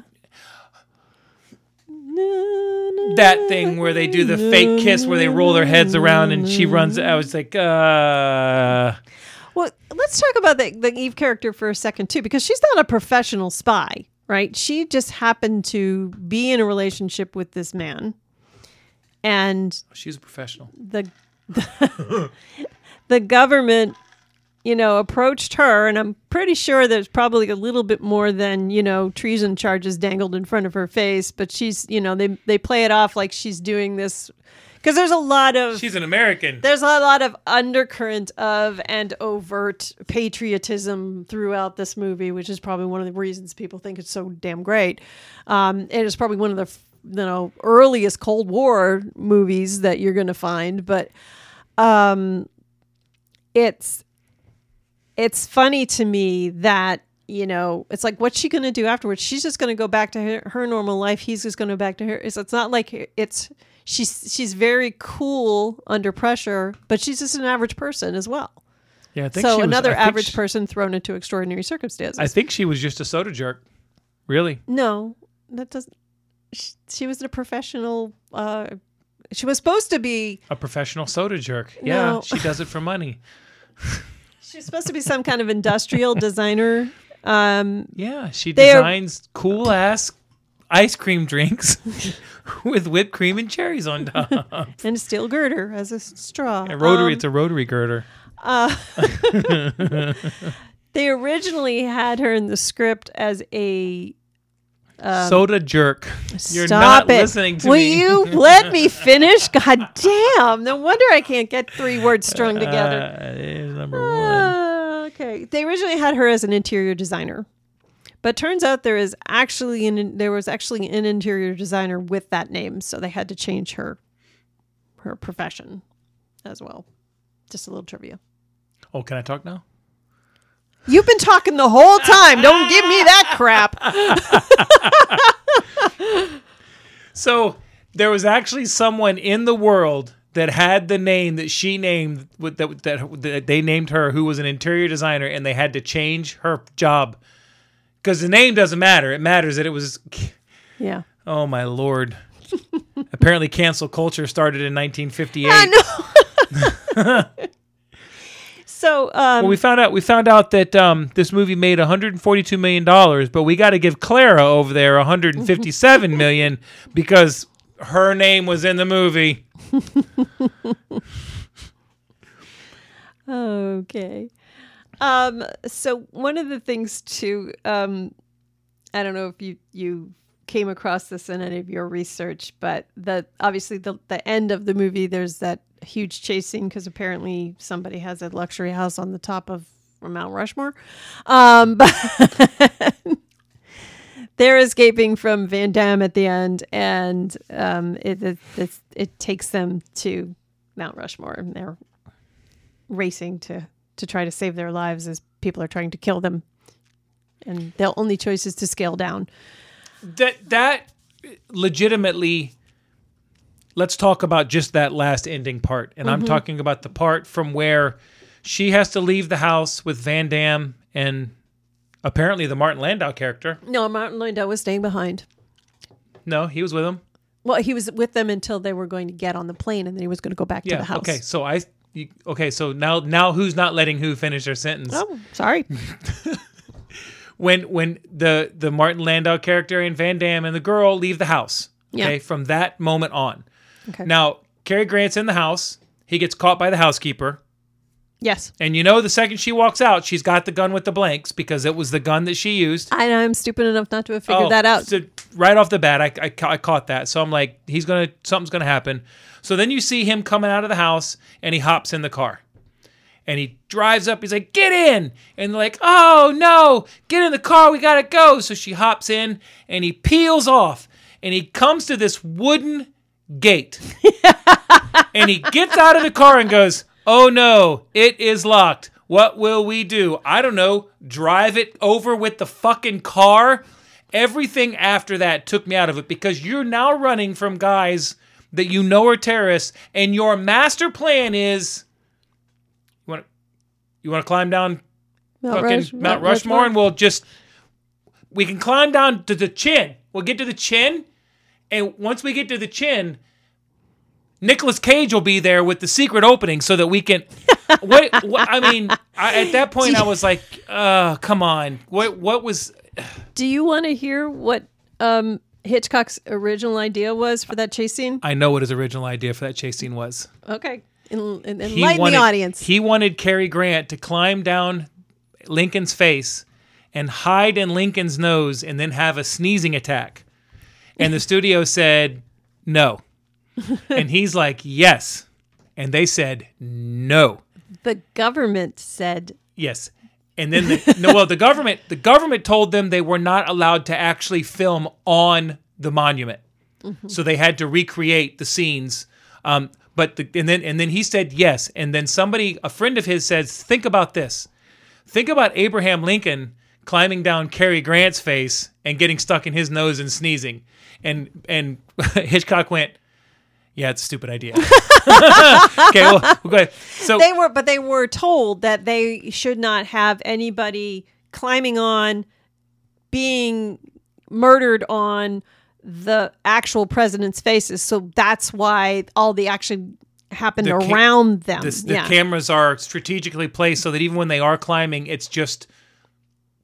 that thing where they do the fake kiss where they roll their heads around and she runs. I was like, uh, Well, let's talk about the, the Eve character for a second too, because she's not a professional spy, right? She just happened to be in a relationship with this man, and she's a professional. the the, government you know, approached her, and I'm pretty sure there's probably a little bit more than you know treason charges dangled in front of her face. But she's, you know, they they play it off like she's doing this because there's a lot of She's an American. there's a lot of undercurrent of and overt patriotism throughout this movie, which is probably one of the reasons people think it's so damn great. Um, it is probably one of the you know earliest Cold War movies that you're going to find, but um, it's it's funny to me that you know it's like what's she going to do afterwards? She's just going to go back to her, her normal life. He's just going to go back to her. It's, it's not like it's she's she's very cool under pressure but she's just an average person as well. Yeah, I think so was- another I average she- person thrown into extraordinary circumstances. I think she was just a soda jerk. Really? no that doesn't she, she was a professional uh she was supposed to be A professional soda jerk. Yeah, No. she does it for money. [LAUGHS] she's supposed to be some kind of industrial designer um Yeah, she They are- designs cool ass ice cream drinks [LAUGHS] with whipped cream and cherries on top. [LAUGHS] and a steel girder as a straw A rotary, Um, it's a rotary girder. They originally had her in the script as a soda jerk. You're Stop not it. listening to Will me. you [LAUGHS] let me finish? God damn! No wonder I can't get three words strung together. Uh, here's number one. Ah, okay. They originally had her as an interior designer, but turns out there is actually an there was actually an interior designer with that name, so they had to change her her profession as well. Just a little trivia. Oh, can I talk now? You've been talking the whole time. Don't give me that crap. [LAUGHS] So there was actually someone in the world that had the name that she named that, that that they named her who was an interior designer and they had to change her job because the name doesn't matter it matters that it was Yeah. oh my lord [LAUGHS] apparently cancel culture started in 1958 I know. [LAUGHS] so, um, well, we found out we found out that um, this movie made 142 million dollars, but we got to give Clara over there 157 [LAUGHS] million because her name was in the movie. okay. Um, so one of the things too, um, I don't know if you you came across this in any of your research, but the obviously the the end of the movie, there's that huge chase scene because apparently somebody has a luxury house on the top of Mount Rushmore. Um, [LAUGHS] but they're escaping from Vandamm at the end, and um, it, it it it takes them to Mount Rushmore, and they're racing to to try to save their lives as people are trying to kill them, and their only choice is to scale down. That that legitimately. Let's talk about just that last ending part, and I'm mm-hmm. talking about the part from where she has to leave the house with Vandamm and apparently the Martin Landau character. No, Martin Landau was staying behind. No, he was with him. Well, he was with them until they were going to get on the plane, and then he was going to go back to the house. Okay. So I. You, okay. So now now who's not letting who finish their sentence? Oh, sorry. [LAUGHS] when when the the Martin Landau character and Vandamm and the girl leave the house. Okay, Yeah. from that moment on. Okay. Now Cary Grant's in the house. He gets caught by the housekeeper, yes, and you know the second she walks out, she's got the gun with the blanks because it was the gun that she used. I, I'm stupid enough not to have figured Oh, that out. so right off the bat, I, I, ca- I caught that. So I'm like, he's gonna something's gonna happen. So then you see him coming out of the house, and he hops in the car, and he drives up. He's like, "Get in!" And they're like, "Oh no, get in the car. We gotta go." So she hops in, and he peels off, and he comes to this wooden gate, [LAUGHS] and he gets out of the car and goes, "Oh no, it is locked." What will we do? I don't know. Drive it over with the fucking car? Everything after that took me out of it because you're now running from guys that you know are terrorists, and your master plan is you want to you want to climb down Mount fucking Rush- Mount Rushmore, and we'll just we can climb down to the chin. We'll get to the chin, and once we get to the chin, Nicolas Cage will be there with the secret opening so that we can. [LAUGHS] what, what I mean, I, at that point, I was like, "Uh, come on! What what was?" [SIGHS] Do you want to hear what um, Hitchcock's original idea was for that chase scene? I know what his original idea for that chase scene was. Okay. En- en- He enlighten wanted, the audience. He wanted Cary Grant to climb down Lincoln's face and hide in Lincoln's nose and then have a sneezing attack. And the studio said, no. [LAUGHS] And he's like, yes. And they said, no. the government said Yes. And then the no well the government the government told them they were not allowed to actually film on the monument. So they had to recreate the scenes. Um, but the, and then and then he said yes. And then somebody a friend of his says, think about this. Think about Abraham Lincoln climbing down Cary Grant's face and getting stuck in his nose and sneezing. And and [LAUGHS] Hitchcock went, Yeah, it's a stupid idea. [LAUGHS] okay, well, we'll go ahead. So they were but they were told that they should not have anybody climbing on being murdered on the actual president's faces so that's why all the action happened The around them This, the yeah cameras are strategically placed so that even when they are climbing, it's just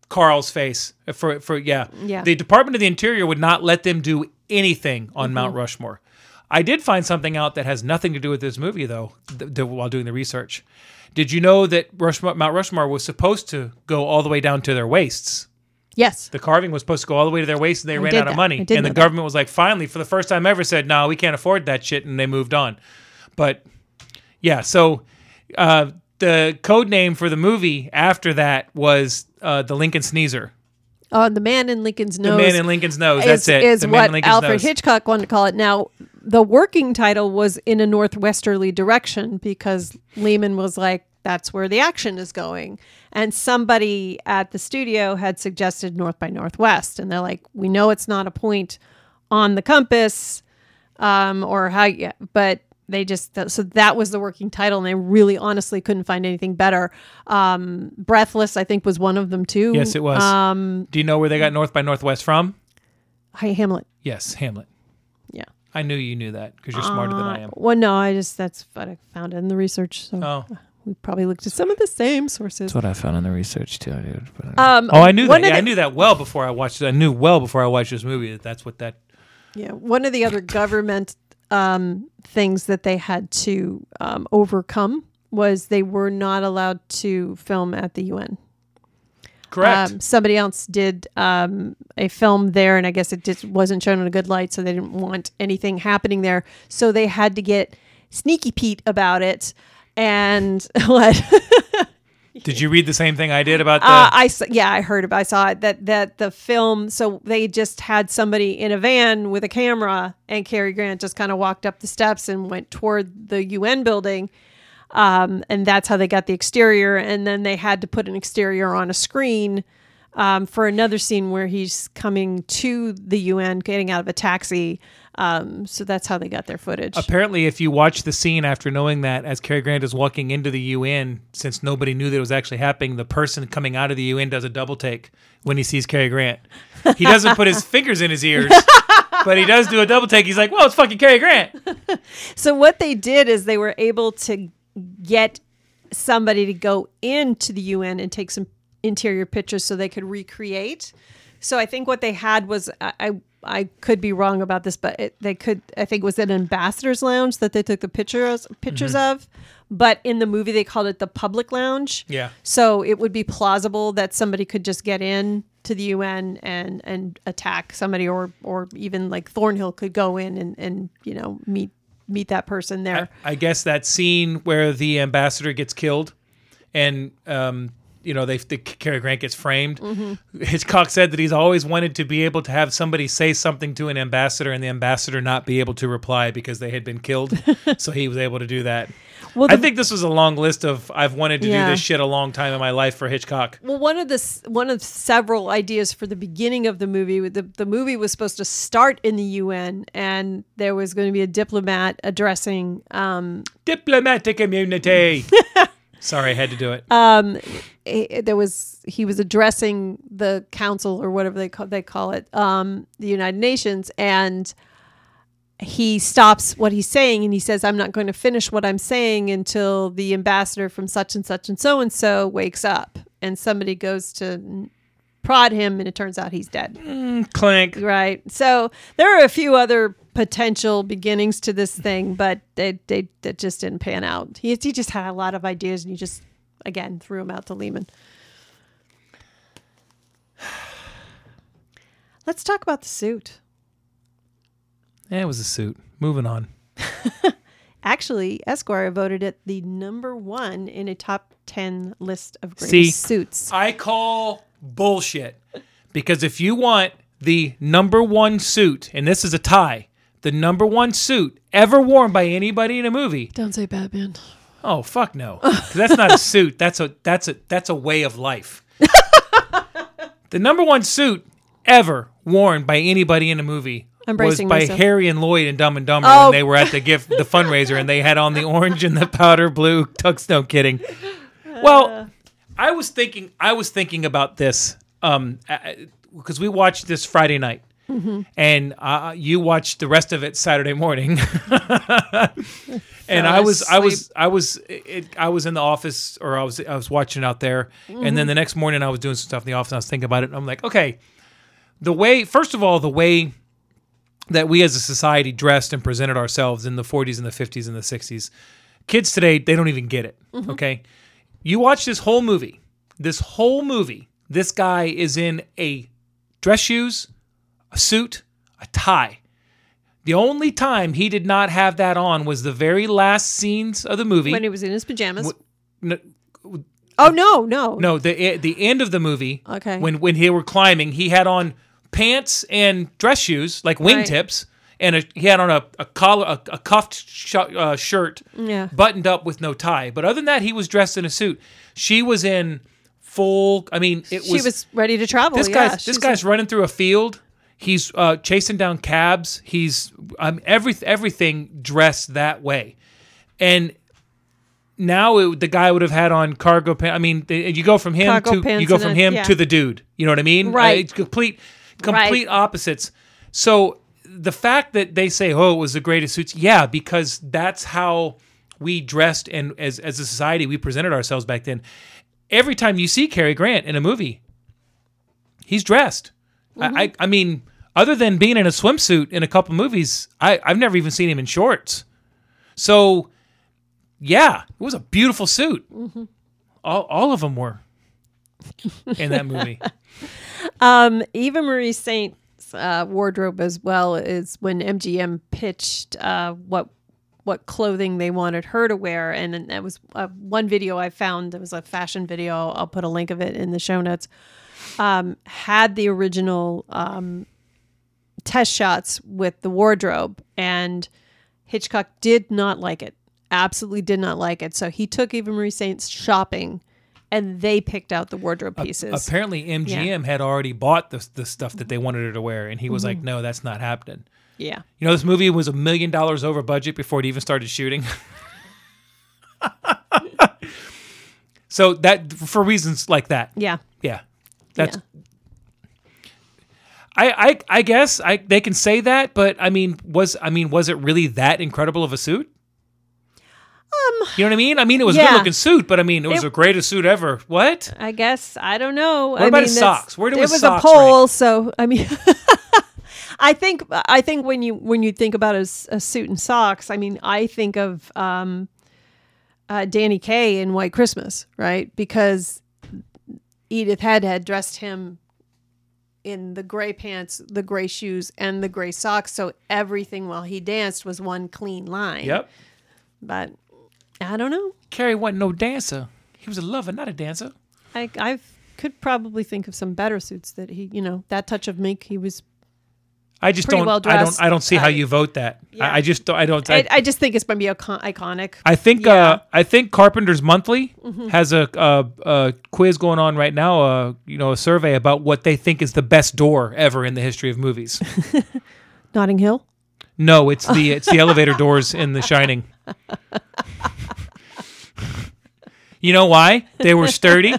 Carl's face. For for yeah, Yeah. The Department of the Interior would not let them do anything on Mount Mm-hmm. Rushmore. I did find something out that has nothing to do with this movie, though. Th- th- while doing the research, did you know that Rushmore, Mount Rushmore was supposed to go all the way down to their waists? yes The carving was supposed to go all the way to their waist, and they ran did out of that. money. And the that. government was like, finally, for the first time ever, said, "No, we can't afford that shit," and they moved on. But yeah, so uh, the code name for the movie after that was uh, the Lincoln Sneezer. oh the man in lincoln's nose The man in Lincoln's nose. is, That's it. is the man in what Alfred nose. Hitchcock wanted to call it. Now, the working title was in a northwesterly direction because Lehman was like, that's where the action is going. And somebody at the studio had suggested north by northwest. And they're like, we know it's not a point on the compass um, or how, you, but they just, so that was the working title. And they really honestly couldn't find anything better. Um, Breathless, I think, was one of them too. Yes, it was. Um, Do you know where they got North by Northwest from? Hi, Hamlet. Yes, Hamlet. Yeah. I knew you knew that because you're smarter than I am. Well, no, I just that's what I found in the research. So Oh, we probably looked at some of the same sources. That's what I found in the research too. dude. Um, oh, I knew that. of Yeah, I knew that well before I watched it. I knew well before I watched this movie that that's what that. Yeah, one of the other government um, things that they had to um, overcome was they were not allowed to film at the UN. Correct. Um, somebody else did um, a film there, and I guess it just wasn't shown in a good light, so they didn't want anything happening there. So they had to get sneaky Pete about it. And [LAUGHS] what? Did you read the same thing I did about the? Uh, I yeah, I heard about. I saw it that that the film. So they just had somebody in a van with a camera, and Cary Grant just kind of walked up the steps and went toward the UN building, um, and that's how they got the exterior. And then they had to put an exterior on a screen um, for another scene where he's coming to the UN, getting out of a taxi. Um, so that's how they got their footage. Apparently, if you watch the scene after knowing that, as Cary Grant is walking into the UN, since nobody knew that it was actually happening, the person coming out of the UN does a double take when he sees Cary Grant. He doesn't put his [LAUGHS] fingers in his ears, but he does do a double take. He's like, "Whoa, it's fucking Cary Grant." [LAUGHS] So what they did is they were able to get somebody to go into the UN and take some interior pictures so they could recreate. So I think what they had was I I, I could be wrong about this, but it, they could I think it was an ambassador's lounge that they took the pictures pictures of, but in the movie they called it the public lounge. Yeah. So it would be plausible that somebody could just get in to the UN and and attack somebody, or or even like Thornhill could go in and and you know meet meet that person there. I guess that scene where the ambassador gets killed, and um, you know they the Cary Grant gets framed. Hitchcock said that he's always wanted to be able to have somebody say something to an ambassador, and the ambassador not be able to reply because they had been killed. [LAUGHS] so he was able to do that. Well, I think this was a long list of I've wanted to Yeah. do this shit a long time in my life for Hitchcock. Well, one of the one of several ideas for the beginning of the movie, the the movie was supposed to start in the UN, and there was going to be a diplomat addressing. Um, Diplomatic immunity. [LAUGHS] Sorry, I had to do it. eh, there was he was addressing the council or whatever they call they call it, um, the United Nations, and he stops what he's saying and he says, "I'm not going to finish what I'm saying until the ambassador from such and such and so and so wakes up." And somebody goes to prod him, and it turns out he's dead. Clank. Right. So there are a few other potential beginnings to this thing, but they they that just didn't pan out. He he just had a lot of ideas, and he just again threw them out to Lehman. [SIGHS] Let's talk about the suit. Eh, it was a suit. Moving on. [LAUGHS] Actually, Esquire voted it the number one in a top ten list of greatest See, suits. I call bullshit because if you want the number one suit, and this is a tie, the number one suit ever worn by anybody in a movie. Don't say Batman. Oh fuck no! [LAUGHS] that's not a suit. That's a that's a that's a way of life. [LAUGHS] the number one suit ever worn by anybody in a movie I'm was by myself. Harry and Lloyd and Dumb and Dumber Oh. when they were at the gift the fundraiser and they had on the orange and the powder blue [LAUGHS] tux. No kidding. Well, I was thinking I was thinking about this um because we watched this Friday night. Mm-hmm. And uh, you watched the rest of it Saturday morning, [LAUGHS] and I was I was. I was it, I was in the office or I was I was watching out there, and Mm-hmm. then the next morning I was doing some stuff in the office. and I was thinking about it. And I'm like, okay, the way first of all the way that we as a society dressed and presented ourselves in the 40s and the 50s and the 60s, kids today they don't even get it. Mm-hmm. Okay, you watch this whole movie, this whole movie. This guy is in a dress shoes, a suit, a tie. The only time he did not have that on was the very last scenes of the movie. When he was in his pajamas. Oh no, no, no, the the end of the movie. Okay. When when he were climbing, he had on pants and dress shoes like wingtips, and a, he had on a, a collar, a, a cuffed sh- uh, shirt, Yeah. buttoned up with no tie. But other than that, he was dressed in a suit. She was in full. I mean, it She was, was ready to travel. this yeah, guy's this guy's running through a field. He's uh, chasing down cabs. He's um, every everything dressed that way, and now it, the guy would have had on cargo pants. I mean, the- you go from him Cargo to you go from a- him yeah. to the dude. You know what I mean? Right. Uh, it's complete complete opposites. So the fact that they say, "Oh, it was the greatest suits," yeah, because that's how we dressed and as as a society we presented ourselves back then. Every time you see Cary Grant in a movie, he's dressed. I, I I mean, other than being in a swimsuit in a couple movies, I I've never even seen him in shorts. So, yeah, it was a beautiful suit. All all of them were in that movie. [LAUGHS] Um, Eva Marie Saint's uh, wardrobe as well is when MGM pitched uh, what what clothing they wanted her to wear, and then that was uh, one video I found. It was a fashion video. I'll put a link of it in the show notes. Um, had the original um, test shots with the wardrobe, and Hitchcock did not like it. Absolutely did not like it. So he took Eva Marie Saint's shopping, and they picked out the wardrobe pieces. Apparently, MGM had already bought the the stuff that they wanted her to wear, and he was Mm-hmm. like, "No, that's not happening." yeah. You know, this movie was a million dollars over budget before it even started shooting. [LAUGHS] [LAUGHS] so that for reasons like that, Yeah. Yeah, that's. I, I I guess I they can say that, but I mean, was I mean, was it really that incredible of a suit? Um, you know what I mean? I mean, it was a good looking suit, but I mean, it was It- the greatest suit ever. What? I guess I don't know. What I about mean, his socks? Where do it his was socks a poll, so I mean, [LAUGHS] I think I think when you when you think about a, a suit and socks, I mean, I think of um, uh, Danny Kaye in White Christmas, right? Because Edith Head had dressed him in the gray pants, the gray shoes, and the gray socks, so everything while he danced was one clean line. Yep. But I don't know. Cary wasn't no dancer. He was a lover, not a dancer. I I could probably think of some better suits that he, you know, that touch of mink. He was. I just don't. well I don't. I don't see how you vote that. Yeah. I, I just. don't I don't. I, I, just think it's going to be icon- iconic. I think. Yeah. Uh, I think Carpenter's Monthly Mm-hmm. has a, a, a quiz going on right now. Uh, you know, a survey about what they think is the best door ever in the history of movies. [LAUGHS] Notting Hill. no, it's the it's the elevator doors in The Shining. [LAUGHS] You know why? They were sturdy.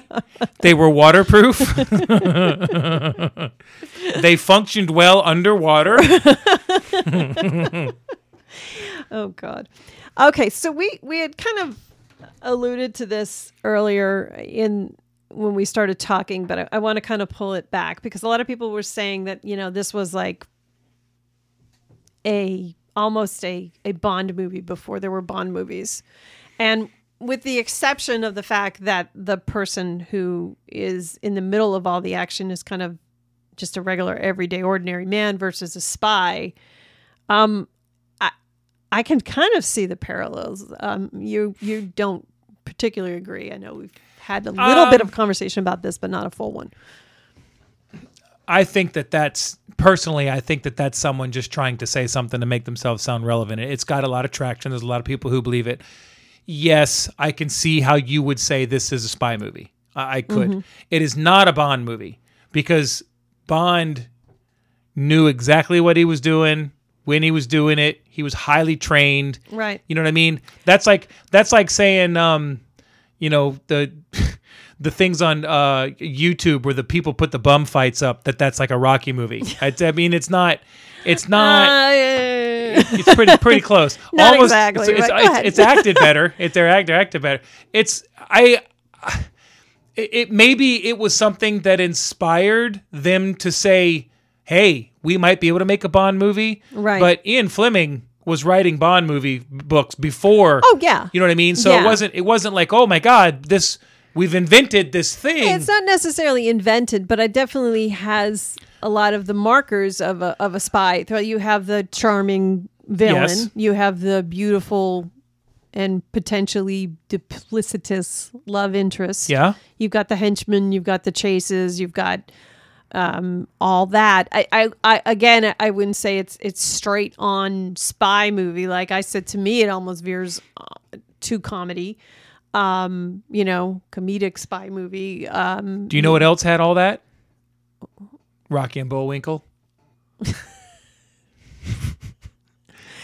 They were waterproof. [LAUGHS] they functioned well underwater. [LAUGHS] Oh God. Okay, so we we had kind of alluded to this earlier in when we started talking, but I, I want to kind of pull it back because a lot of people were saying that you know this was like a almost a a Bond movie before there were Bond movies, and with the exception of the fact that the person who is in the middle of all the action is kind of just a regular everyday ordinary man versus a spy um i i can kind of see the parallels um you you don't particularly agree i know we've had a little bit Um, of conversation about this but not a full one I think that that's personally, I think that that's someone just trying to say something to make themselves sound relevant. It's got a lot of traction. There's a lot of people who believe it. Yes, I can see how you would say this is a spy movie. I, I could. It is not a Bond movie because Bond knew exactly what he was doing when he was doing it. He was highly trained. right You know what I mean? That's like that's like saying, um, you know, the [LAUGHS] the things on uh, YouTube where the people put the bum fights up. That that's like a Rocky movie. [LAUGHS] I, I mean, it's not. It's not. Uh, it's pretty pretty close. [LAUGHS] Not exactly, It's, it's, it's, it's acted better. [LAUGHS] It, they're act, they're acted better. It's I. [SIGHS] It, it maybe it was something that inspired them to say, "Hey, we might be able to make a Bond movie." Right. But Ian Fleming was writing Bond movie books before. Oh, yeah. You know what I mean? So Yeah. it wasn't. It wasn't like, oh my god, this we've invented this thing. it's not necessarily invented, but it definitely has a lot of the markers of a of a spy. You have the charming villain, Yes. you have the beautiful and potentially duplicitous love interest. yeah. You've got the henchmen, you've got the chases, you've got um, all that. I, I, I, again, I wouldn't say it's it's straight on spy movie. Like I said, to me, it almost veers uh, to comedy. Um, you know, comedic spy movie. Um, Do you know what else had all that? Rocky and Bullwinkle. [LAUGHS]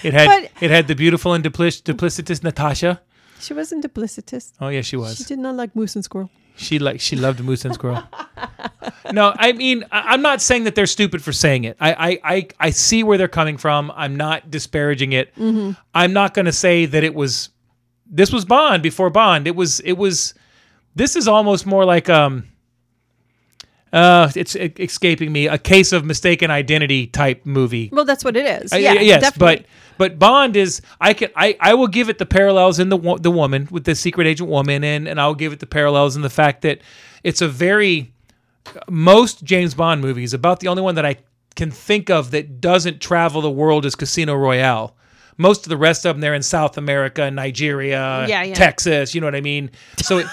it had But- it had the beautiful and duplic- duplicitous Natasha. she wasn't duplicitous. Oh yeah, she was. She did not like moose and squirrel. She like she loved Moose and Squirrel. [LAUGHS] no, I mean I, I'm not saying that they're stupid for saying it. I I I, I see where they're coming from. I'm not disparaging it. I'm not going to say that it was. This was Bond before Bond. It was it was. This is almost more like um. Uh, it's e- escaping me. A case of mistaken identity type movie. Well, that's what it is. Uh, Yeah, yes, definitely. but but Bond is I can I, I will give it the parallels in the wo- the woman with the secret agent woman and and I'll give it the parallels in the fact that it's a very most James Bond movies about the only one that I can think of that doesn't travel the world is Casino Royale. Most of the rest of them they're in South America, Nigeria, Yeah, yeah. Texas. You know what I mean? So. It,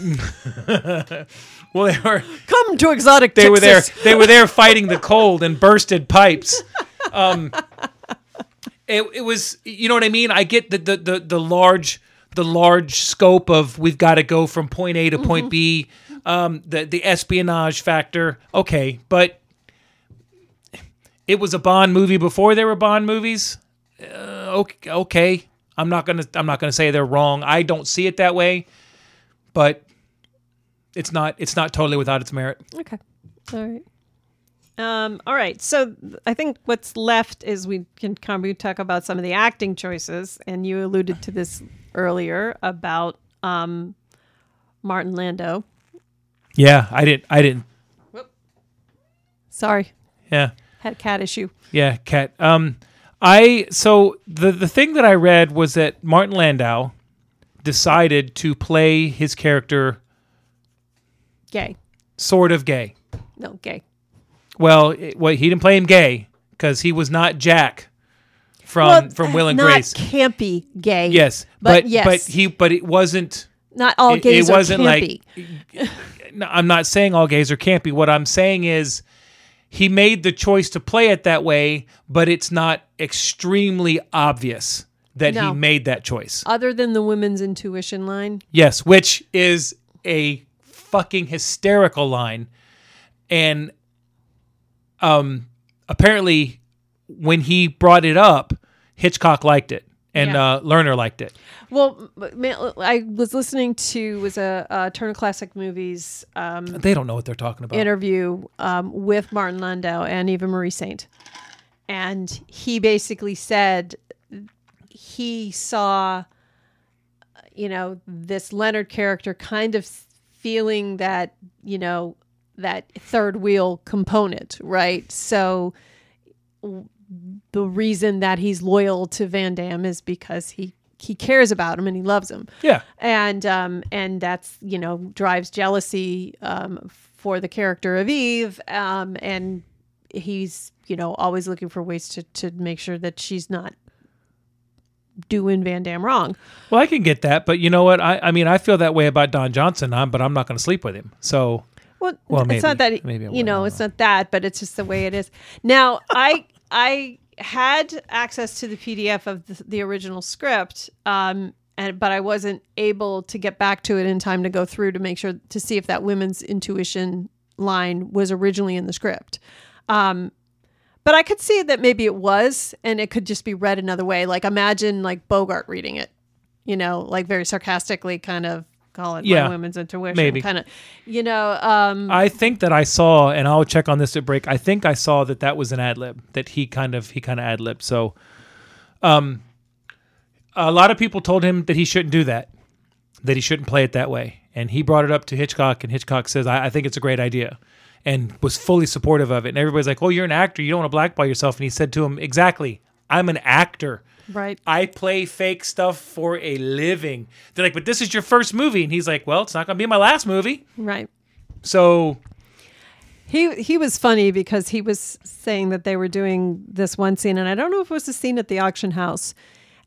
[LAUGHS] well, they were come to exotic. they were there. They were there fighting the cold and bursted pipes. [LAUGHS] Um, it, it was, you know what I mean. I get the the the, the large the large scope of we've got to go from point A to point B. Um, the the espionage factor, okay, but it was a Bond movie before there were Bond movies. Uh, okay, okay, I'm not gonna I'm not gonna say they're wrong. I don't see it that way, but it's not it's not totally without its merit. Okay. All right. Um, all right. So I think what's left is we can kind of talk about some of the acting choices, and you alluded to this earlier about um, Martin Landau. Yeah, I didn't. I didn't. Whoop. Sorry, Yeah, had a cat issue. yeah, cat. Um, I so the the thing that I read was that Martin Landau decided to play his character Gay. sort of gay. No, gay. Well, it, well, he didn't play him gay because he was not Jack from well, from Will and not Grace. campy gay. Yes, but, but yes, but he but it wasn't. not all it- gays it wasn't are like- campy. [LAUGHS] no, I'm not saying all gays are campy. What I'm saying is he made the choice to play it that way, but it's not extremely obvious that No. he made that choice. Other than the women's intuition line. Yes, which is a fucking hysterical line. And um apparently when he brought it up, Hitchcock liked it and Yeah. uh Lerner liked it. Well, I was listening to was a, uh Turner Classic Movies um, They don't know what they're talking about. interview um, with Martin Landau and Eva Marie Saint, and he basically said he saw, you know, this Leonard character kind of feeling that you know that third wheel component, right? So the reason that he's loyal to Vandamm is because he he cares about him and he loves him. Yeah. And um and that's you know drives jealousy um for the character of Eve um and he's you know always looking for ways to to make sure that she's not doing Vandamm wrong. Well, I can get that, but you know what? I, I mean, I feel that way about Don Johnson, um, but I'm not going to sleep with him. So, Well, Well, it's not that Maybe you I know, it's not that, but it's just the way it is. Now, I I had access to the PDF of the, the original script, um, and but I wasn't able to get back to it in time to go through to make sure to see if that women's intuition line was originally in the script. Um, but I could see that maybe it was, and it could just be read another way. Like imagine like Bogart reading it, you know, like very sarcastically, kind of call it Yeah, my women's intuition, maybe. kind of, you know. Um, I think that I saw, and I'll check on this at break. I think I saw that that was an ad lib that he kind of he kind of ad lib. So, um, a lot of people told him that he shouldn't do that, that he shouldn't play it that way, and he brought it up to Hitchcock, and Hitchcock says, "I, I think it's a great idea." And was fully supportive of it. And everybody's like, "Oh, you're an actor. You don't want to blackball yourself." And he said to him, "Exactly. I'm an actor. Right. I play fake stuff for a living." They're like, "But this is your first movie," and he's like, "Well, it's not going to be my last movie." Right. So He he was funny because he was saying that they were doing this one scene, and I don't know if it was a scene at the auction house.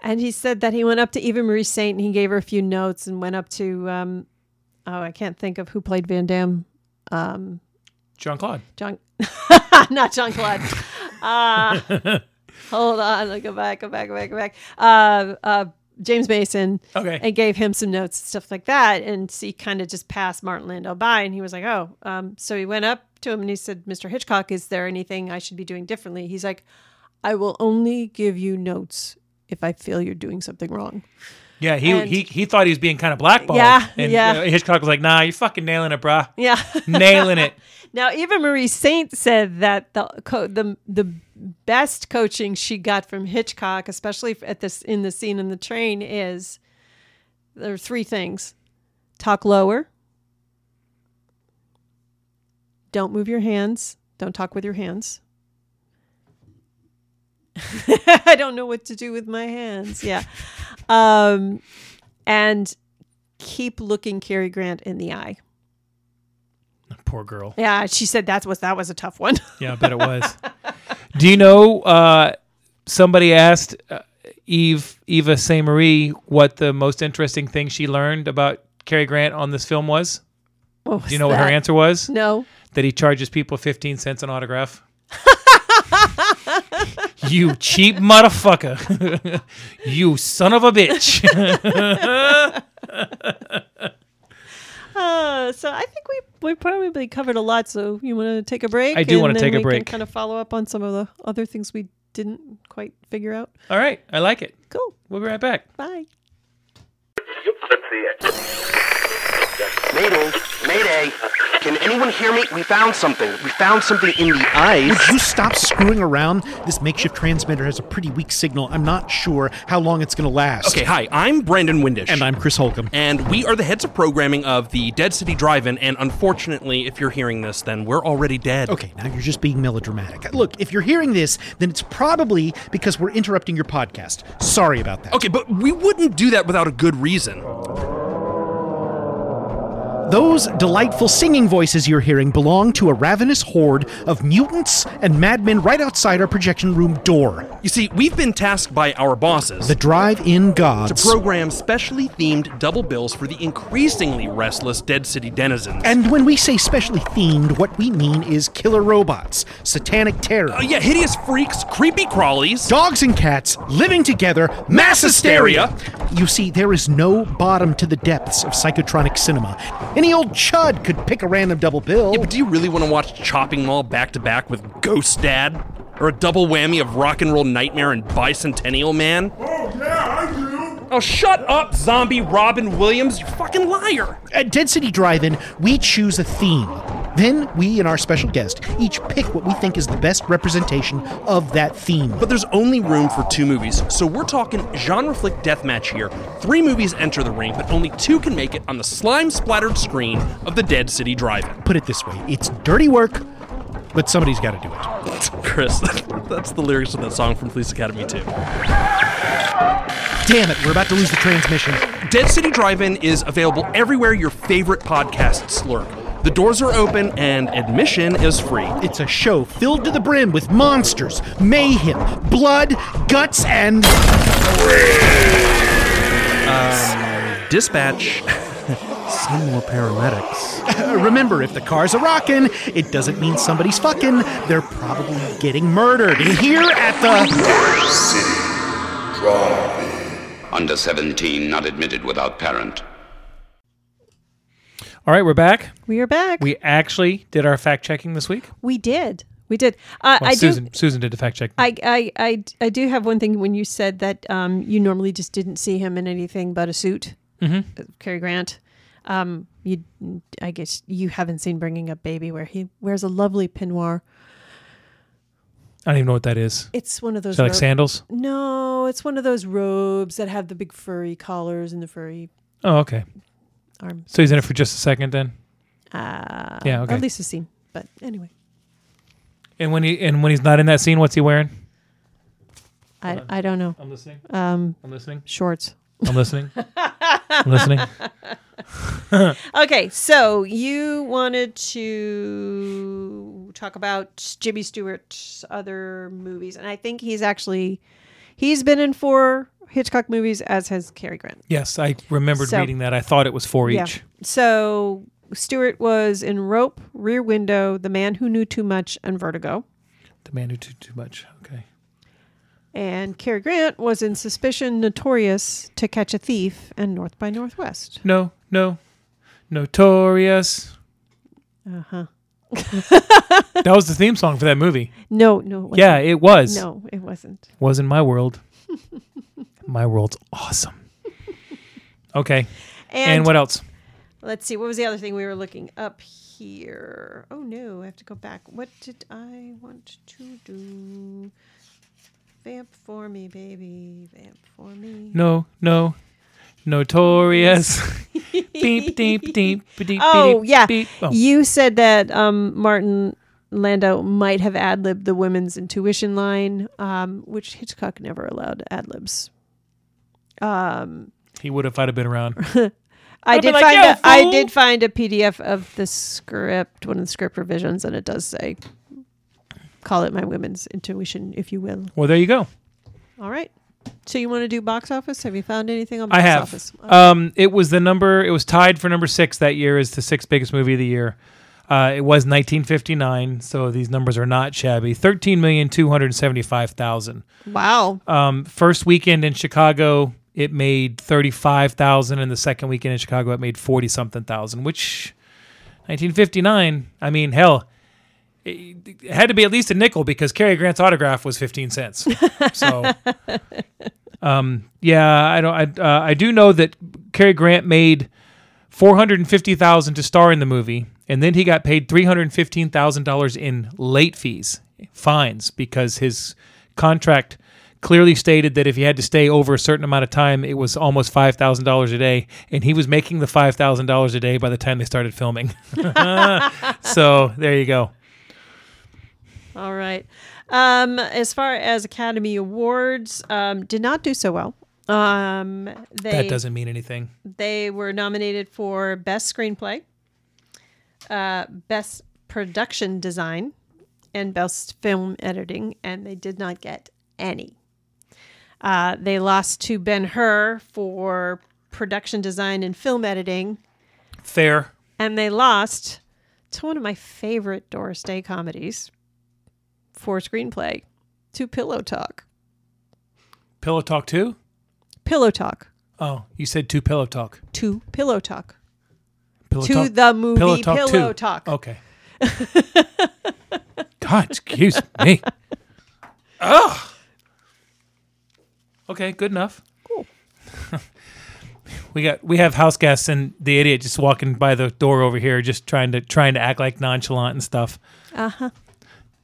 And he said that he went up to Eva Marie Saint and he gave her a few notes and went up to um, oh I can't think of who played Vandamm. Jean Claude. [LAUGHS] John, not John Claude. [LAUGHS] Uh, hold on, I'll go back, go back, go back, go back. Uh, uh, James Mason. Okay. And gave him some notes, and stuff like that, and he kind of just passed Martin Landau by, and he was like, "Oh." Um, so he went up to him and he said, "Mr. Hitchcock, is there anything I should be doing differently?" He's like, "I will only give you notes if I feel you're doing something wrong." Yeah, he, And- he he thought he was being kind of blackballed. Yeah, and yeah. uh, Hitchcock was like, "Nah, you're fucking nailing it, brah. Yeah. Nailing it." [LAUGHS] Now, Eva Marie Saint said that the the the best coaching she got from Hitchcock, especially at this in the scene in the train, is there are three things: talk lower, don't move your hands, don't talk with your hands. [LAUGHS] I don't know what to do with my hands. Yeah, um, and keep looking Cary Grant in the eye. Poor girl. Yeah, she said that was that was a tough one. Yeah, I bet it was. [LAUGHS] Do you know? Uh, somebody asked uh, Eve Eva Saint Marie what the most interesting thing she learned about Cary Grant on this film was. What was Do you know what her answer was? No. That he charges people fifteen cents an autograph. [LAUGHS] you cheap motherfucker. [LAUGHS] you son of a bitch. Uh, so I think we we probably covered a lot. So you want to take a break? I do wanna and take a we can break. kind of follow up on some of the other things we didn't quite figure out. All right, I like it. Cool. We'll be right back. Bye. Mayday, Mayday. Can anyone hear me? We found something. We found something in the ice. Would you stop screwing around? This makeshift transmitter has a pretty weak signal. I'm not sure how long it's going to last. Okay, hi, I'm Brandon Windish. And I'm Chris Holcomb. And we are the heads of programming of the Dead City Drive-In, and unfortunately, if you're hearing this, then we're already dead. Okay, now you're just being melodramatic. Look, if you're hearing this, then it's probably because we're interrupting your podcast. Sorry about that. Okay, but we wouldn't do that without a good reason. Those delightful singing voices you're hearing belong to a ravenous horde of mutants and madmen right outside our projection room door. You see, we've been tasked by our bosses The drive-in gods, to program specially themed double bills for the increasingly restless Dead City denizens. and when we say specially themed, what we mean is killer robots, satanic terror, Uh, yeah, hideous freaks, creepy crawlies. dogs and cats living together, mass hysteria. You see, there is no bottom to the depths of psychotronic cinema. Any old chud could pick a random double bill. Yeah, but do you really want to watch Chopping Mall back to back with Ghost Dad? Or a double whammy of Rock and Roll Nightmare and Bicentennial Man? Oh, yeah, I do. Oh, shut up, zombie Robin Williams, you fucking liar! At Dead City Drive-In, we choose a theme. Then we and our special guest each pick what we think is the best representation of that theme. But there's only room for two movies, so we're talking genre flick deathmatch here. Three movies enter the ring, but only two can make it on the slime splattered screen of the Dead City Drive In. put it this way, it's dirty work but somebody's got to do it. [LAUGHS] Chris, that's the lyrics of that song from Police Academy 2. Damn it, we're about to lose the transmission. Dead City Drive-In is available everywhere your favorite podcasts lurk. The doors are open and admission is free. It's a show filled to the brim with monsters, mayhem, blood, guts, and. Um, dispatch. [LAUGHS] Send more paramedics. [LAUGHS] Remember, if the car's a rockin', it doesn't mean somebody's fucking. They're probably getting murdered. And here at the. City Drive-In. Under 17, not admitted without parent. All right, we're back. We are back. We, actually did our fact checking this week. We did. We did. Uh, Well, I Susan, do. Susan did the fact check. I, I, I, I do have one thing when you said that um, you normally just didn't see him in anything but a suit. Mm-hmm. Cary Grant. Um, you, I guess you haven't seen Bringing Up Baby, where he wears a lovely peignoir. I don't even know what that is. It's one of Is those. like sandals? No, it's one of those robes that have the big furry collars and the furry Oh, okay. Arms. So he's in it for just a second then. Uh, Yeah, Or okay. at least a scene. But anyway, And when he and when he's not in that scene, what's he wearing? I, I don't know. I'm listening. Um, I'm listening. shorts. I'm listening. [LAUGHS] I'm listening. [LAUGHS] [LAUGHS] Okay, so you wanted to talk about Jimmy Stewart's other movies, and I think he's actually he's been in four Hitchcock movies, as has Cary Grant. Yes, I remembered So- reading that. I thought it was four Yeah. each. So Stewart was in Rope, Rear Window, The Man Who Knew Too Much, and Vertigo. The man who too too much. Okay. And Cary Grant was in Suspicion, Notorious, To Catch a Thief, and North by Northwest. No, no, notorious. Uh huh. [LAUGHS] That was the theme song for that movie. No, no. It wasn't. Yeah, it was. No, it wasn't. Was in my world. my world's awesome. Okay. And, what else? Let's see. What was the other thing we were looking up here? Oh no, I have to go back. What did I want to do? Vamp for me, baby. Vamp for me. No, no. Notorious. [LAUGHS] beep, deep, deep, beep, Oh beep, yeah, beep. Oh. you said that um, Martin Landau might have ad libbed the women's intuition line, um, which Hitchcock never allowed ad libs. Um, He would have, if I'd have been around. [LAUGHS] I did like, find "Yo, a, I fool!" did find a PDF of the script, one of the script revisions, and it does say, "Call it my women's intuition, if you will." Well, there you go. All right. So you want to do box office? Have you found anything on box I have. office? Um, it was the number. It was tied for number six that year as the sixth biggest movie of the year. Uh, it was 1959, so these numbers are not shabby. Thirteen million two hundred seventy-five thousand. wow. Um, first weekend in Chicago, it made thirty-five thousand, and the second weekend in Chicago, it made forty something thousand. Which, 1959. I mean, hell, it, had to be at least a nickel because Cary Grant's autograph was fifteen cents. [LAUGHS] So, um, yeah, I don't. I uh, I do know that Cary Grant made four hundred and fifty thousand to star in the movie, and then he got paid three hundred fifteen thousand dollars in late fees, fines, because his contract clearly stated that if he had to stay over a certain amount of time, it was almost five thousand dollars a day, and he was making the five thousand dollars a day by the time they started filming. [LAUGHS] so there you go. All right. Um, as far as Academy Awards, um, did not do so well. Um, they, That doesn't mean anything. They were nominated for Best Screenplay, uh, Best Production Design, and Best Film Editing, and they did not get any. Uh, they lost to Ben Hur for Production Design and Film Editing, Fair. and they lost to one of my favorite Doris Day comedies for Screenplay, to Pillow Talk. Pillow Talk two. Pillow Talk. Oh, you said two Pillow Talk. To Pillow Talk. Pillow to Talk. the movie Pillow Pillow, Talk 2. Talk. Okay. God, excuse me. Ugh. Okay, good enough. Cool. [LAUGHS] we got we have house guests and the idiot just walking by the door over here, just trying to trying to act like nonchalant and stuff. Uh huh.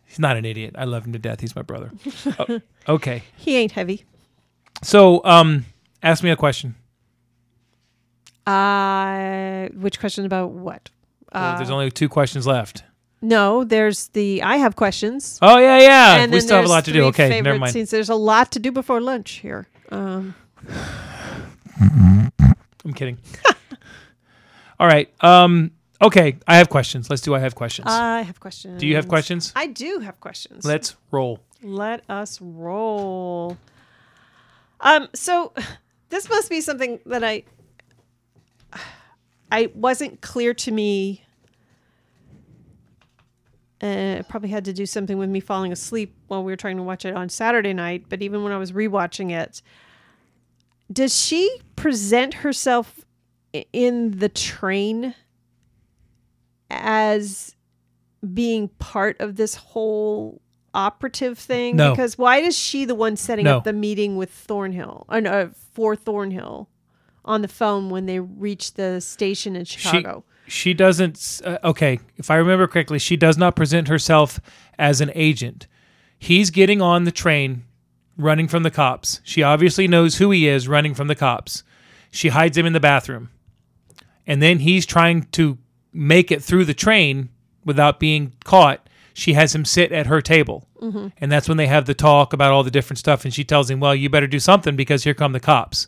He's not an idiot. I love him to death. He's my brother. [LAUGHS] Oh, okay, He ain't heavy. so um, ask me a question. Uh, which question about what? Oh, there's only two questions left. No, there's the I have questions. Oh yeah, yeah. and we still have a lot to do. Okay, never mind. Scenes. There's a lot to do before lunch here. Um, [SIGHS] I'm kidding. [LAUGHS] All right. Um. Okay. I have questions. Let's do. I have questions. I have questions. do you have questions? I do have questions. Let's roll. Let us roll. Um, so [SIGHS] this must be something that I [SIGHS] I wasn't clear to me. Uh, it probably had to do something with me falling asleep while we were trying to watch it on Saturday night. But even when I was rewatching it, does she present herself in the train as being part of this whole operative thing? No. Because why is she the one setting No. up the meeting with Thornhill, or no, for Thornhill, on the phone when they reach the station in Chicago? She, she doesn't. s- Uh, okay, if I remember correctly, she does not present herself as an agent. He's getting on the train, running from the cops. She obviously knows who he is, running from the cops. She hides him in the bathroom, and then he's trying to make it through the train without being caught. She has him sit at her table, and that's when they have the talk about all the different stuff. And she tells him, "Well, you better do something because here come the cops."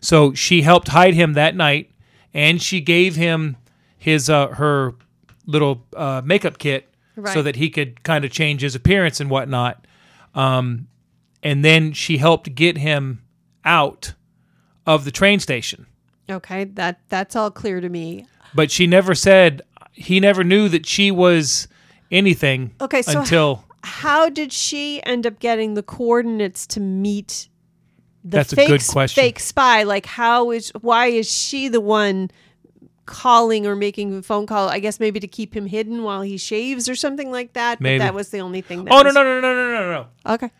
So she helped hide him that night, and she gave him his uh, her little uh, makeup kit so that he could kind of change his appearance and whatnot. Um, and then she helped get him out of the train station. Okay, that that's all clear to me. But she never said he never knew that she was anything Okay, so until How did she end up getting the coordinates to meet the That's a fake, good question. fake spy? Like, how is why is she the one calling or making a phone call? I guess maybe to keep him hidden while he shaves or something like that. Maybe. But that was the only thing. That Oh no no no no no no no. Okay.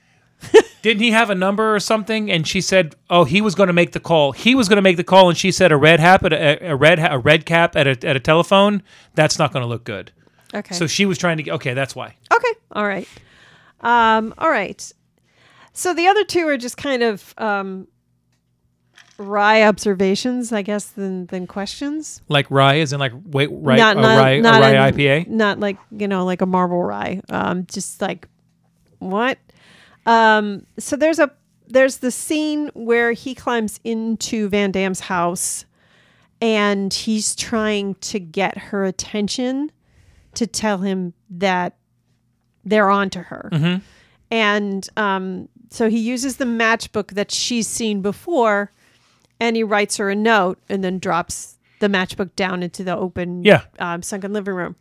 Didn't he have a number or something? And she said, "Oh, he was going to make the call. He was going to make the call." And she said, "A red hat a, a red a red cap at a at a telephone. That's not going to look good." Okay. So she was trying to. Okay, that's why. Okay. All right. Um, all right. So the other two are just kind of um, wry observations, I guess, than than questions. Like rye, is in like wait, right, not not rye, not a rye in- IPA. Not like you know, like a marble rye. Um, just like what? Um, so there's a there's the scene where he climbs into Vandamm's house, and he's trying to get her attention to tell him that they're on to her. Mm-hmm. And um, so he uses the matchbook that she's seen before and he writes her a note and then drops the matchbook down into the open Yeah. um, sunken living room.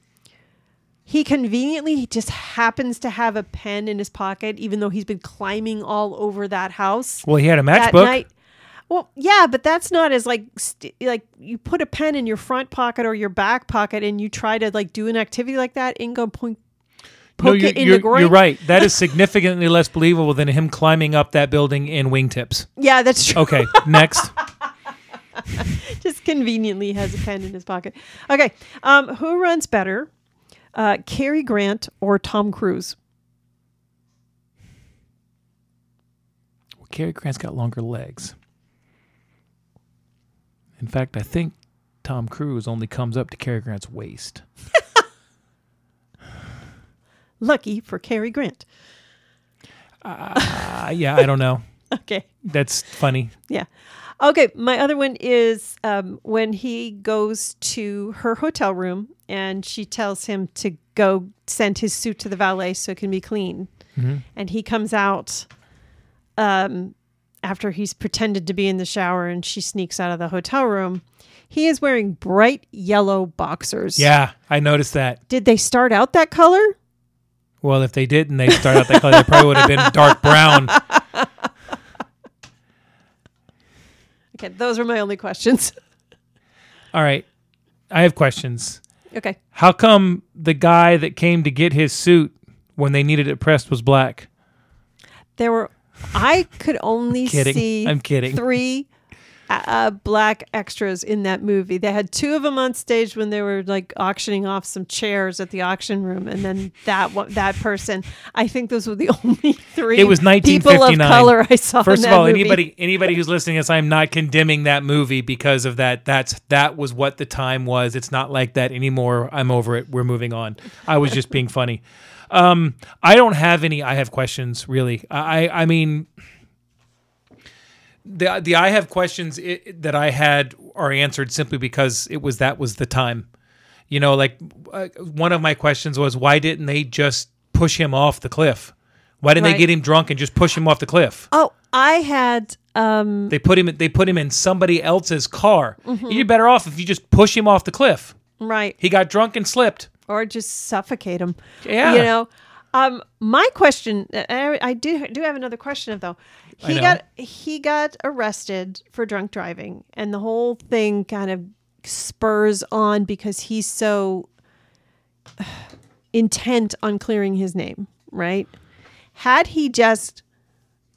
He conveniently just happens to have a pen in his pocket, even though he's been climbing all over that house Well, he had a matchbook. night. Well, yeah, but that's not as like st- like you put a pen in your front pocket or your back pocket and you try to like do an activity like that. Gonna point poke no, you're, it in you're, you're right. That is [LAUGHS] significantly less believable than him climbing up that building in wingtips. Yeah, that's true. Okay, next. [LAUGHS] Just conveniently has a pen in his pocket. Okay, um, who runs better, uh, Cary Grant or Tom Cruise? Well, Cary Grant's got longer legs. In fact, I think Tom Cruise only comes up to Cary Grant's waist. [LAUGHS] Lucky for Cary Grant. Uh, yeah, I don't know. [LAUGHS] Okay. That's funny. Yeah. Okay. My other one is um, when he goes to her hotel room and she tells him to go send his suit to the valet so it can be clean. And he comes out um, after he's pretended to be in the shower and she sneaks out of the hotel room. He is wearing bright yellow boxers. Yeah, I noticed that. Did they start out that color? Well, if they didn't, they start out that color. They probably would have been dark brown. [LAUGHS] Okay. Those are my only questions. [LAUGHS] All right, I have questions. okay. How come the guy that came to get his suit when they needed it pressed was black? There were, I could only [LAUGHS] Kidding. see I'm kidding. three [LAUGHS] uh, black extras in that movie. They had two of them on stage when they were like auctioning off some chairs at the auction room, and then that one, that person. I think those were the [LAUGHS] only three. It was people 1959. of color I saw. in First of all, movie. anybody anybody who's listening to this, I'm not condemning that movie because of that. That's that was what the time was. It's not like that anymore. I'm over it. We're moving on. I was just being funny. Um, I don't have any. I have questions. Really. I I mean, the the I have questions i that I had are answered simply because it was that was the time. You know, like uh, one of my questions was why didn't they just push him off the cliff? Why didn't Right. they get him drunk and just push him off the cliff? Oh, I had um They put him. They put him in somebody else's car. Mm-hmm. You're better off if you just push him off the cliff. right He got drunk and slipped. or just suffocate him. Yeah. you know. Um, my question, I, I do do have another question though. He got he got arrested for drunk driving, and the whole thing kind of spurs on because he's so [SIGHS] intent on clearing his name. Right? Had he just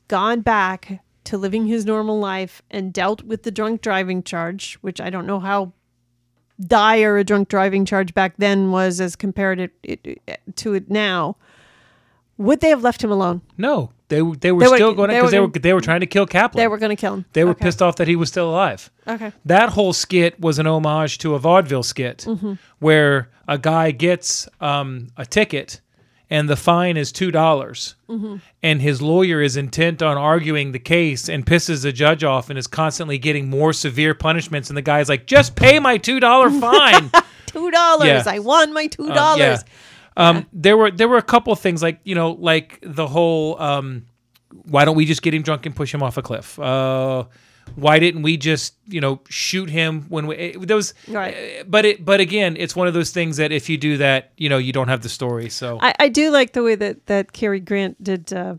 gone back to living his normal life and dealt with the drunk driving charge, which I don't know how dire a drunk driving charge back then was as compared it, it, to it now, would they have left him alone? No, they they were They were- still going they because were they were they were trying to kill Kaplan. They were going to kill him. They were Okay. pissed off that he was still alive. Okay. That whole skit was an homage to a vaudeville skit Mm-hmm. where a guy gets um, a ticket and the fine is two dollars, Mm-hmm. and his lawyer is intent on arguing the case and pisses the judge off and is constantly getting more severe punishments. And the guy's like, "Just pay my two dollar [LAUGHS] fine." Two dollars. Yeah. I won my two Um, dollars. yeah. Um, there were there were a couple of things like you know like the whole um, why don't we just get him drunk and push him off a cliff? Uh, why didn't we just you know shoot him when we it, there was Right. uh, but it but again it's one of those things that if you do that you know you don't have the story so I, I do like the way that that Cary Grant did. Uh,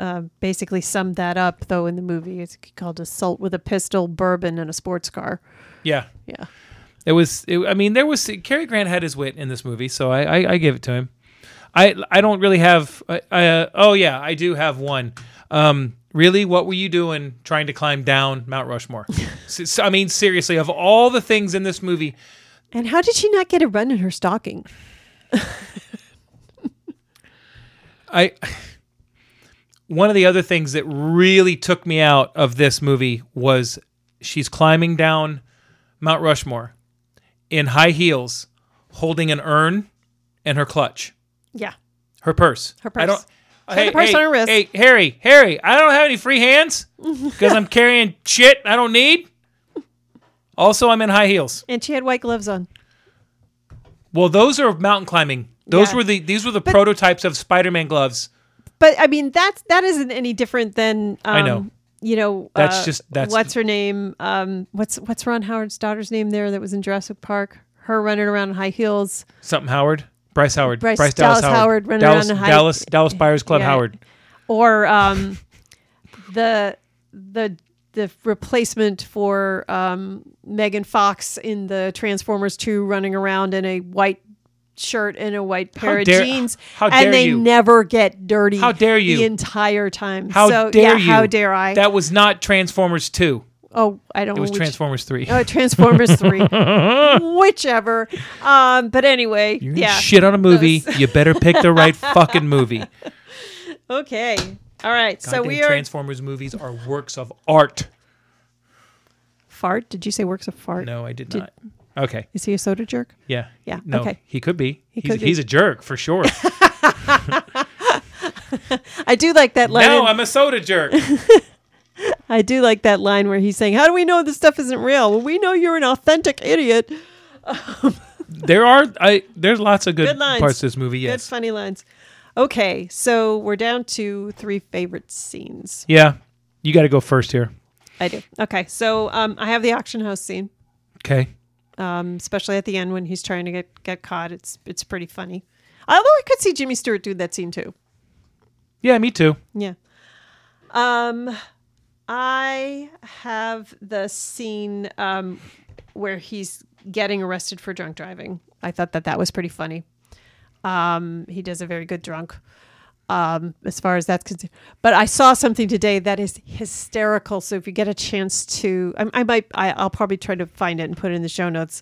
uh, basically summed that up though in the movie. It's called "Assault with a Pistol, Bourbon, and a Sports Car." yeah Yeah. It was it, I mean there was Cary Grant had his wit in this movie so I I, I give it to him. I I don't really have I, I, uh, oh yeah I do have one. Um, really, what were you doing trying to climb down Mount Rushmore? [LAUGHS] I mean, seriously, of all the things in this movie, And how did she not get a run in her stocking? I one of the other things that really took me out of this movie was she's climbing down Mount Rushmore in high heels, holding an urn and her clutch, Yeah. her purse. Her I purse. don't. She had the purse hey, on her wrist. Hey, Harry, Harry, I don't have any free hands because I'm carrying shit I don't need. Also, I'm in high heels. And she had white gloves on. Well, those are mountain climbing. Those Yeah. were the these were the prototypes of Spider-Man gloves. But I mean, that's that isn't any different than um, I know. You know, That's uh, just- that's- what's her name? Um, what's what's Ron Howard's daughter's name there that was in Jurassic Park? Her running around in high heels. Something Howard, Bryce Howard, Bryce- Dallas, Dallas Howard, running Dallas, around in high- Dallas, Dallas Buyers Club Yeah. Howard. or um, the the the replacement for um, Megan Fox in the Transformers Two, running around in a white shirt and a white pair How of dare- jeans, how dare and they you. never get dirty. How dare you. The entire time. How so, dare yeah, you? How dare I? That was not Transformers Two. oh, I don't. It was which- Transformers Three. Oh, Transformers Three, [LAUGHS] whichever. Um, but anyway, You're yeah. shit on a movie. you better pick the right [LAUGHS] fucking movie. Okay. All right. so we are Transformers movies are works of art. fart. Did you say works of fart? No, I did Did- not. Okay. Is he a soda jerk? Yeah. Yeah, No, okay. he could be. he's, could be. he's a jerk for sure. [LAUGHS] [LAUGHS] I do like that line. no, I'm a soda jerk. [LAUGHS] I do like that line where he's saying, "How do we know this stuff isn't real? Well, we know you're an authentic idiot." there are I there's lots of good, Good lines. parts of this movie, Good, yes. funny lines. Okay, so we're down to three favorite scenes. Yeah. You got to go first here. I do. Okay, so um, I have the auction house scene, Okay. Um, especially at the end when he's trying to get get caught. It's it's pretty funny. Although I could see Jimmy Stewart do that scene too. Yeah, me too. Yeah. Um, I have the scene um, where he's getting arrested for drunk driving. I thought that that was pretty funny. Um, he does a very good drunk. Um, as far as that's concerned, but I saw something today that is hysterical. So if you get a chance to, I, I might, I, I'll probably try to find it and put it in the show notes.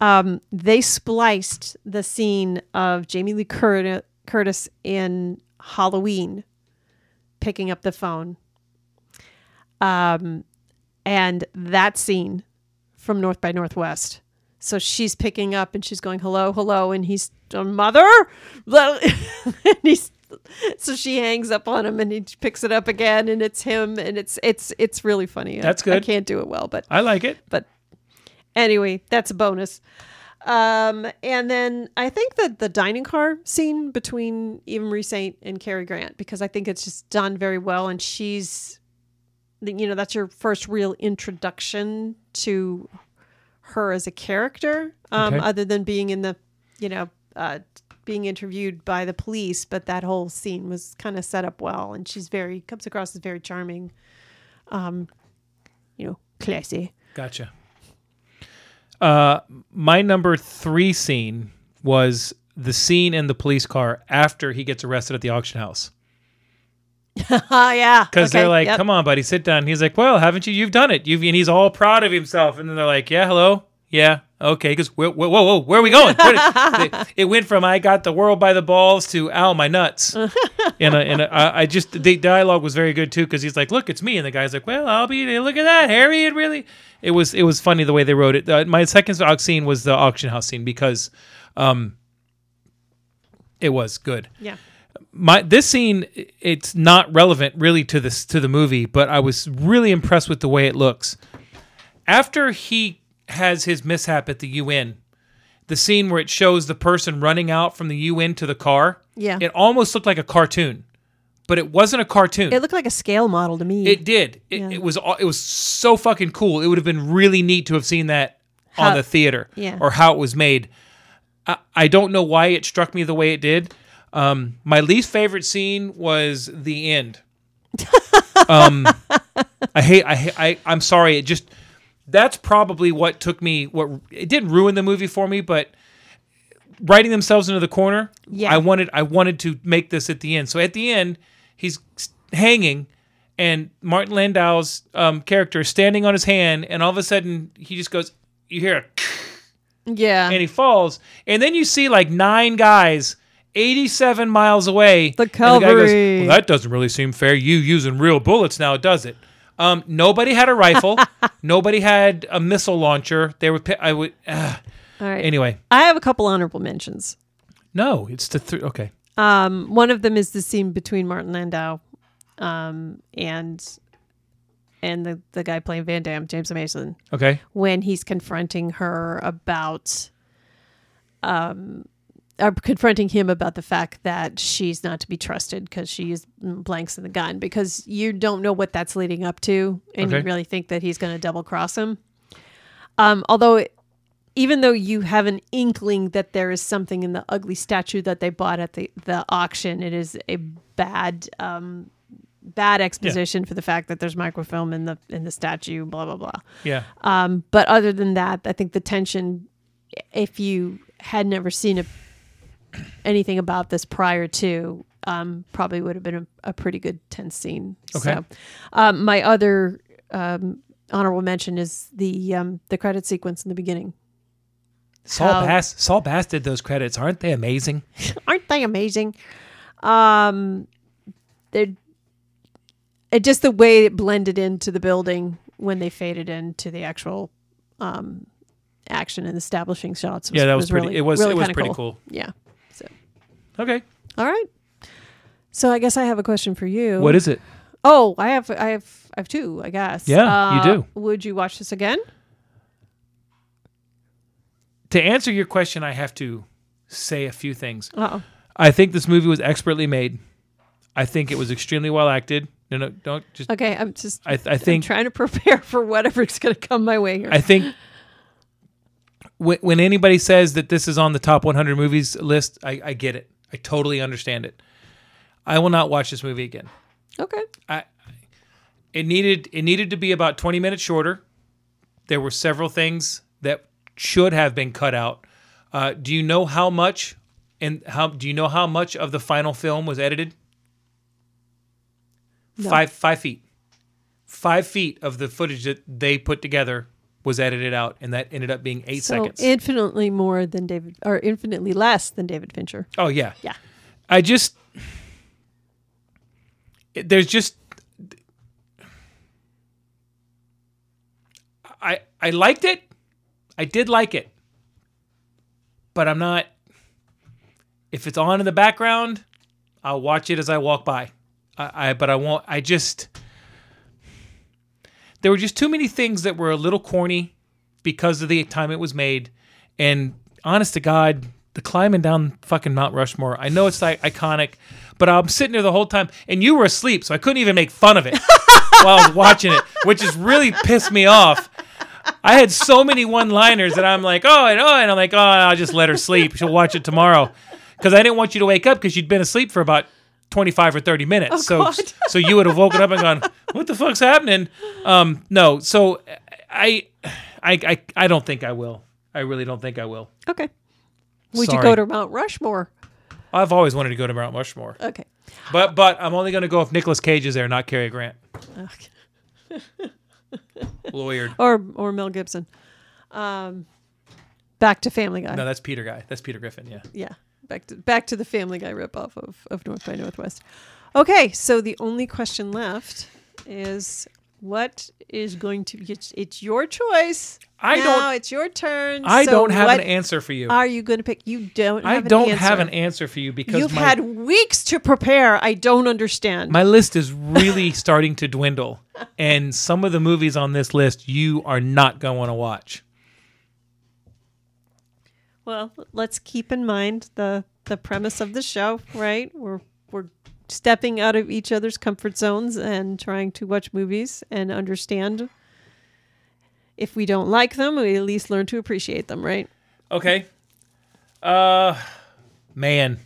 Um, they spliced the scene of Jamie Lee Curtis, in Halloween picking up the phone. Um, and that scene from North by Northwest. So she's picking up and she's going, hello, hello. And he's, "Uh, mother? [LAUGHS] [LAUGHS] and he's, so she hangs up on him and he picks it up again and it's him and it's, it's, it's really funny. I- That's I good. can't do it well, but I like it. but anyway, that's a bonus. Um, and then I think that the dining car scene between Eva Marie Saint and Cary Grant, because I think it's just done very well, and she's, you know, that's your first real introduction to her as a character, um, Okay. other than being in the, you know, uh, being interviewed by the police. But that whole scene was kind of set up well, and she's very comes across as very charming, um, you know, classy. Gotcha. Uh, my number three scene was the scene in the police car after he gets arrested at the auction house. Oh [LAUGHS] yeah, Because Okay, they're like, yep. "Come on, buddy, sit down." He's like, "Well, haven't you? You've done it. You've." And he's all proud of himself. And then they're like, "Yeah, hello, yeah, okay." because "Whoa, whoa, whoa, where are we going?" Where it, [LAUGHS] it went from "I got the world by the balls" to "Ow, my nuts." [LAUGHS] and a, and a, I, I just the dialogue was very good too because he's like, "Look, it's me," and the guy's like, "Well, I'll be. Look at that, Harry. It really." It was it was funny the way they wrote it. Uh, my second scene was the auction house scene because, um, it was good Yeah. my this scene it's not relevant really to this to the movie but i was really impressed with the way it looks after he has his mishap at the un the scene where it shows the person running out from the un to the car Yeah. it almost looked like a cartoon but it wasn't a cartoon It looked like a scale model to me. it did it, Yeah. it was it was so fucking cool it would have been really neat to have seen that on the theater Yeah. or how it was made I, I don't know why it struck me the way it did um, my least favorite scene was the end [LAUGHS] um, I hate I, hate- I I'm sorry it just that's probably what took me what it didn't ruin the movie for me but writing themselves into the corner Yeah. I wanted I wanted to make this at the end. So at the end he's hanging and Martin Landau's um, character is standing on his hand and all of a sudden he just goes you hear a [LAUGHS] yeah. and he falls. And then you see like nine guys 87 miles away. The goes, well that doesn't really seem fair. You using real bullets now does it um, nobody had a rifle [LAUGHS] nobody had a missile launcher they were I would uh, All right. anyway I have a couple honorable mentions. no it's the three. okay Um, one of them is the scene between Martin Landau, um, and and the the guy playing Vandamm, James Mason, okay when he's confronting her about, um, or confronting him about the fact that she's not to be trusted because she used blanks in the gun because you don't know what that's leading up to, and you really think that he's going to double cross him. Um, although. Even though you have an inkling that there is something in the ugly statue that they bought at the, the auction, it is a bad um, bad exposition for the fact that there's microfilm in the in the statue. Blah blah blah. yeah Um, but other than that, I think the tension, if you had never seen a, anything about this prior to, um, probably would have been a, a pretty good tense scene. Okay. So, um, my other um, honorable mention is the um, the credit sequence in the beginning. Saul How- Bass Saul Bass did those credits aren't they amazing [LAUGHS] Aren't they amazing? Um, they're it just the way it blended into the building when they faded into the actual um, action and establishing shots. Was, Yeah, that was pretty- really, it was- really it was pretty cool. Yeah. Okay all right. So I guess I have a question for you. what is it Oh, I have, I have, I have two. I guess. Yeah, you Uh, do. Would you watch this again? to answer your question I have to say a few things Uh I think this movie was expertly made. I think it was extremely well acted. No, no, don't just. oh. Okay. I'm just. I, I I'm think. trying to prepare [LAUGHS] for whatever's going to come my way here. I think. When, when anybody says that this is on the top 100 movies list, I, I get it. I totally understand it. I will not watch this movie again. okay. I, it needed it needed to be about 20 minutes shorter. There were several things that should have been cut out. Uh, do you know how much and how do you know how much of the final film was edited? Five five feet. Five feet of the footage that they put together was edited out, and that ended up being eight so seconds. infinitely more than David, or infinitely less than David Fincher. oh yeah, Yeah. I just there's just I I liked it. I did like it. But I'm not if it's on in the background, I'll watch it as I walk by. I, I but I won't I just there were just too many things that were a little corny because of the time it was made. And honest to god the climbing down fucking mount rushmore i know it's like iconic but i'm sitting there the whole time and you were asleep so i couldn't even make fun of it [LAUGHS] while i was watching it which has really pissed me off. I had so many one liners that i'm like oh and oh and i'm like oh i'll just let her sleep. She'll watch it tomorrow. Because i didn't want you to wake up because you'd been asleep for about 25 or 30 minutes so God. [LAUGHS] so you would have woken up and gone what the fuck's happening um no so i i i, I don't think i will i really don't think i will Okay. Would Sorry. you go to Mount Rushmore? i've always wanted to go to mount rushmore Okay. but but i'm only going to go if Nicolas cage is there not Cary grant okay. [LAUGHS] lawyered Or or Mel Gibson. Um, back to Family Guy. no that's peter guy that's peter griffin yeah yeah. Back to back to the Family Guy ripoff of of North by Northwest. Okay, so the only question left is what is going to be it's, it's your choice. I Now don't- it's your turn. i So don't have an answer for you Are you going to pick? You don't. i don't an have an answer for you because You've my, had weeks to prepare. I don't understand. my list is really starting to dwindle and some of the movies on this list you are not going to want to watch Well, let's keep in mind the the premise of the show, right? We're we're stepping out of each other's comfort zones and trying to watch movies and understand. If we don't like them, we at least learn to appreciate them, right? Okay. Uh, man.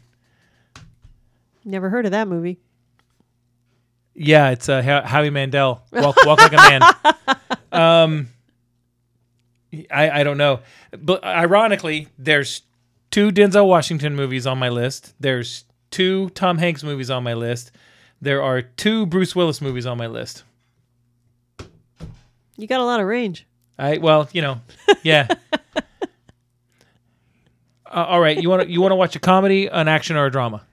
Never heard of that movie. Yeah, it's uh, Ho- Howie Mandel. Walk, [LAUGHS] walk like a man. [LAUGHS] Um, I I don't know, but ironically, there's two Denzel Washington movies on my list. There's two Tom Hanks movies on my list. There are two Bruce Willis movies on my list. You got a lot of range. I well, you know, yeah. [LAUGHS] uh, all right, you want to you want to watch a comedy, an action, or a drama?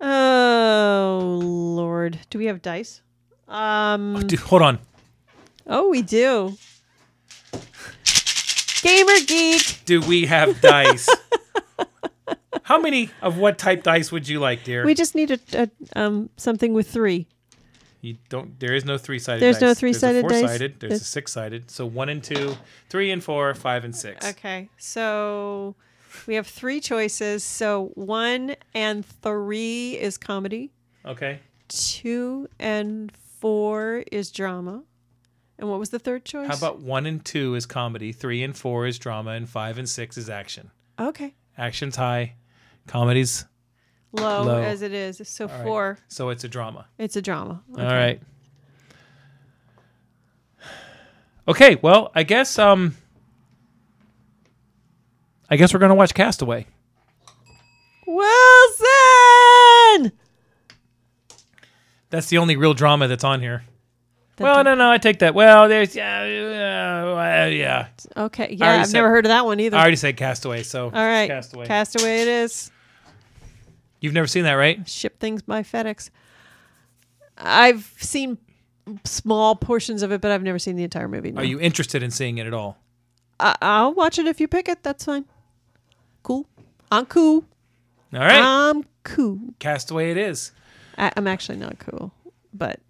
Oh Lord, do we have dice? Um. Dude, hold on. Oh, we do. Gamer geek. Do we have dice? [LAUGHS] How many of what type dice would you like, dear? We just need a, a um something with three. You don't. There is no three-sided. There's dice. no three-sided dice? There's a four-sided. There's a six-sided. So one and two, three and four, five and six. Okay, so we have three choices. So one and three is comedy. Okay. Two and four is drama. And what was the third choice? How about one and two is comedy, three and four is drama, and five and six is action. okay, Action's high, comedy's low, Low. as it is. So all right. four, So it's a drama. it's a drama. All right. Okay. Well, I guess um, I guess we're gonna watch Castaway. Wilson. That's the only real drama that's on here. Well, no, no, I take that. Well, there's yeah, uh, yeah. Okay, yeah, I've said- never heard of that one either. I already said Castaway, so All right, Castaway. Castaway it is. You've never seen that, right? Ship things by FedEx. I've seen small portions of it, but I've never seen the entire movie. no. Are you interested in seeing it at all? I- I'll watch it if you pick it. That's fine. Cool. I'm cool. All right, I'm cool. Castaway it is. I, I'm actually not cool, but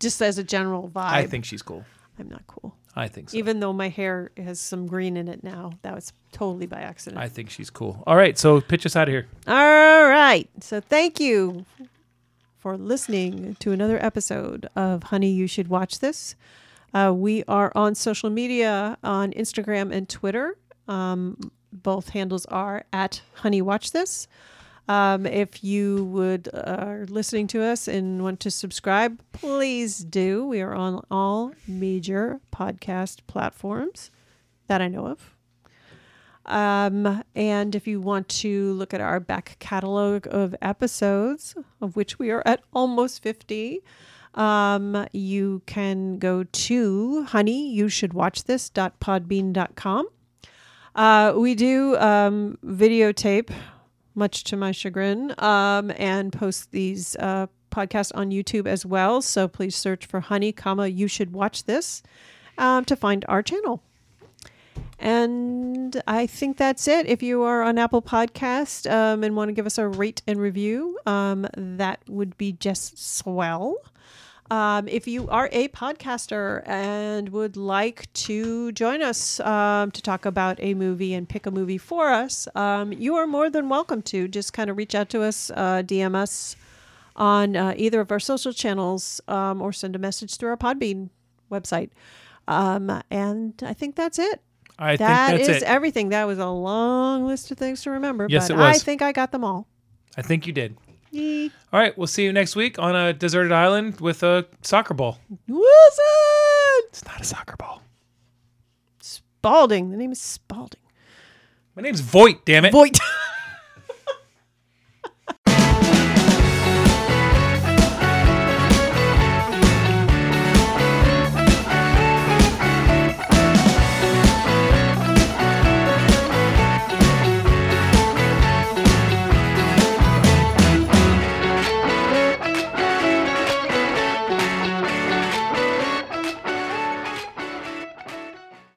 just as a general vibe, I think she's cool. I'm not cool. I think so. Even though my hair has some green in it now, that was totally by accident. I think she's cool. All right, so pitch us out of here. All right. So thank you for listening to another episode of Honey, You Should Watch This. Uh, we are on social media on Instagram and Twitter. Um, both handles are at Honey Watch This. Um, if you would uh, are listening to us and want to subscribe, please do. We are on all major podcast platforms that I know of. Um, and if you want to look at our back catalog of episodes, of which we are at almost 50, Um, you can go to honey, you should watch this.podbean.com. Uh, we do um, videotape, much to my chagrin, um, and post these uh, podcasts on YouTube as well. So please search for honey, comma, you should watch this um, to find our channel. And I think that's it. If you are on Apple Podcast um, and want to give us a rate and review, um, that would be just swell. Um, if you are a podcaster and would like to join us um, to talk about a movie and pick a movie for us, um, you are more than welcome to. Just kind of reach out to us, uh, DM us on uh, either of our social channels, um, or send a message through our Podbean website. Um, and I think that's it. I That think is that's it. everything. That was a long list of things to remember, Yes, but it was. I think I got them all. I think you did. All right, we'll see you next week on a deserted island with a soccer ball. Wilson! It's not a soccer ball. Spalding. The name is Spalding. My name's Voight, damn it. Voight. [LAUGHS]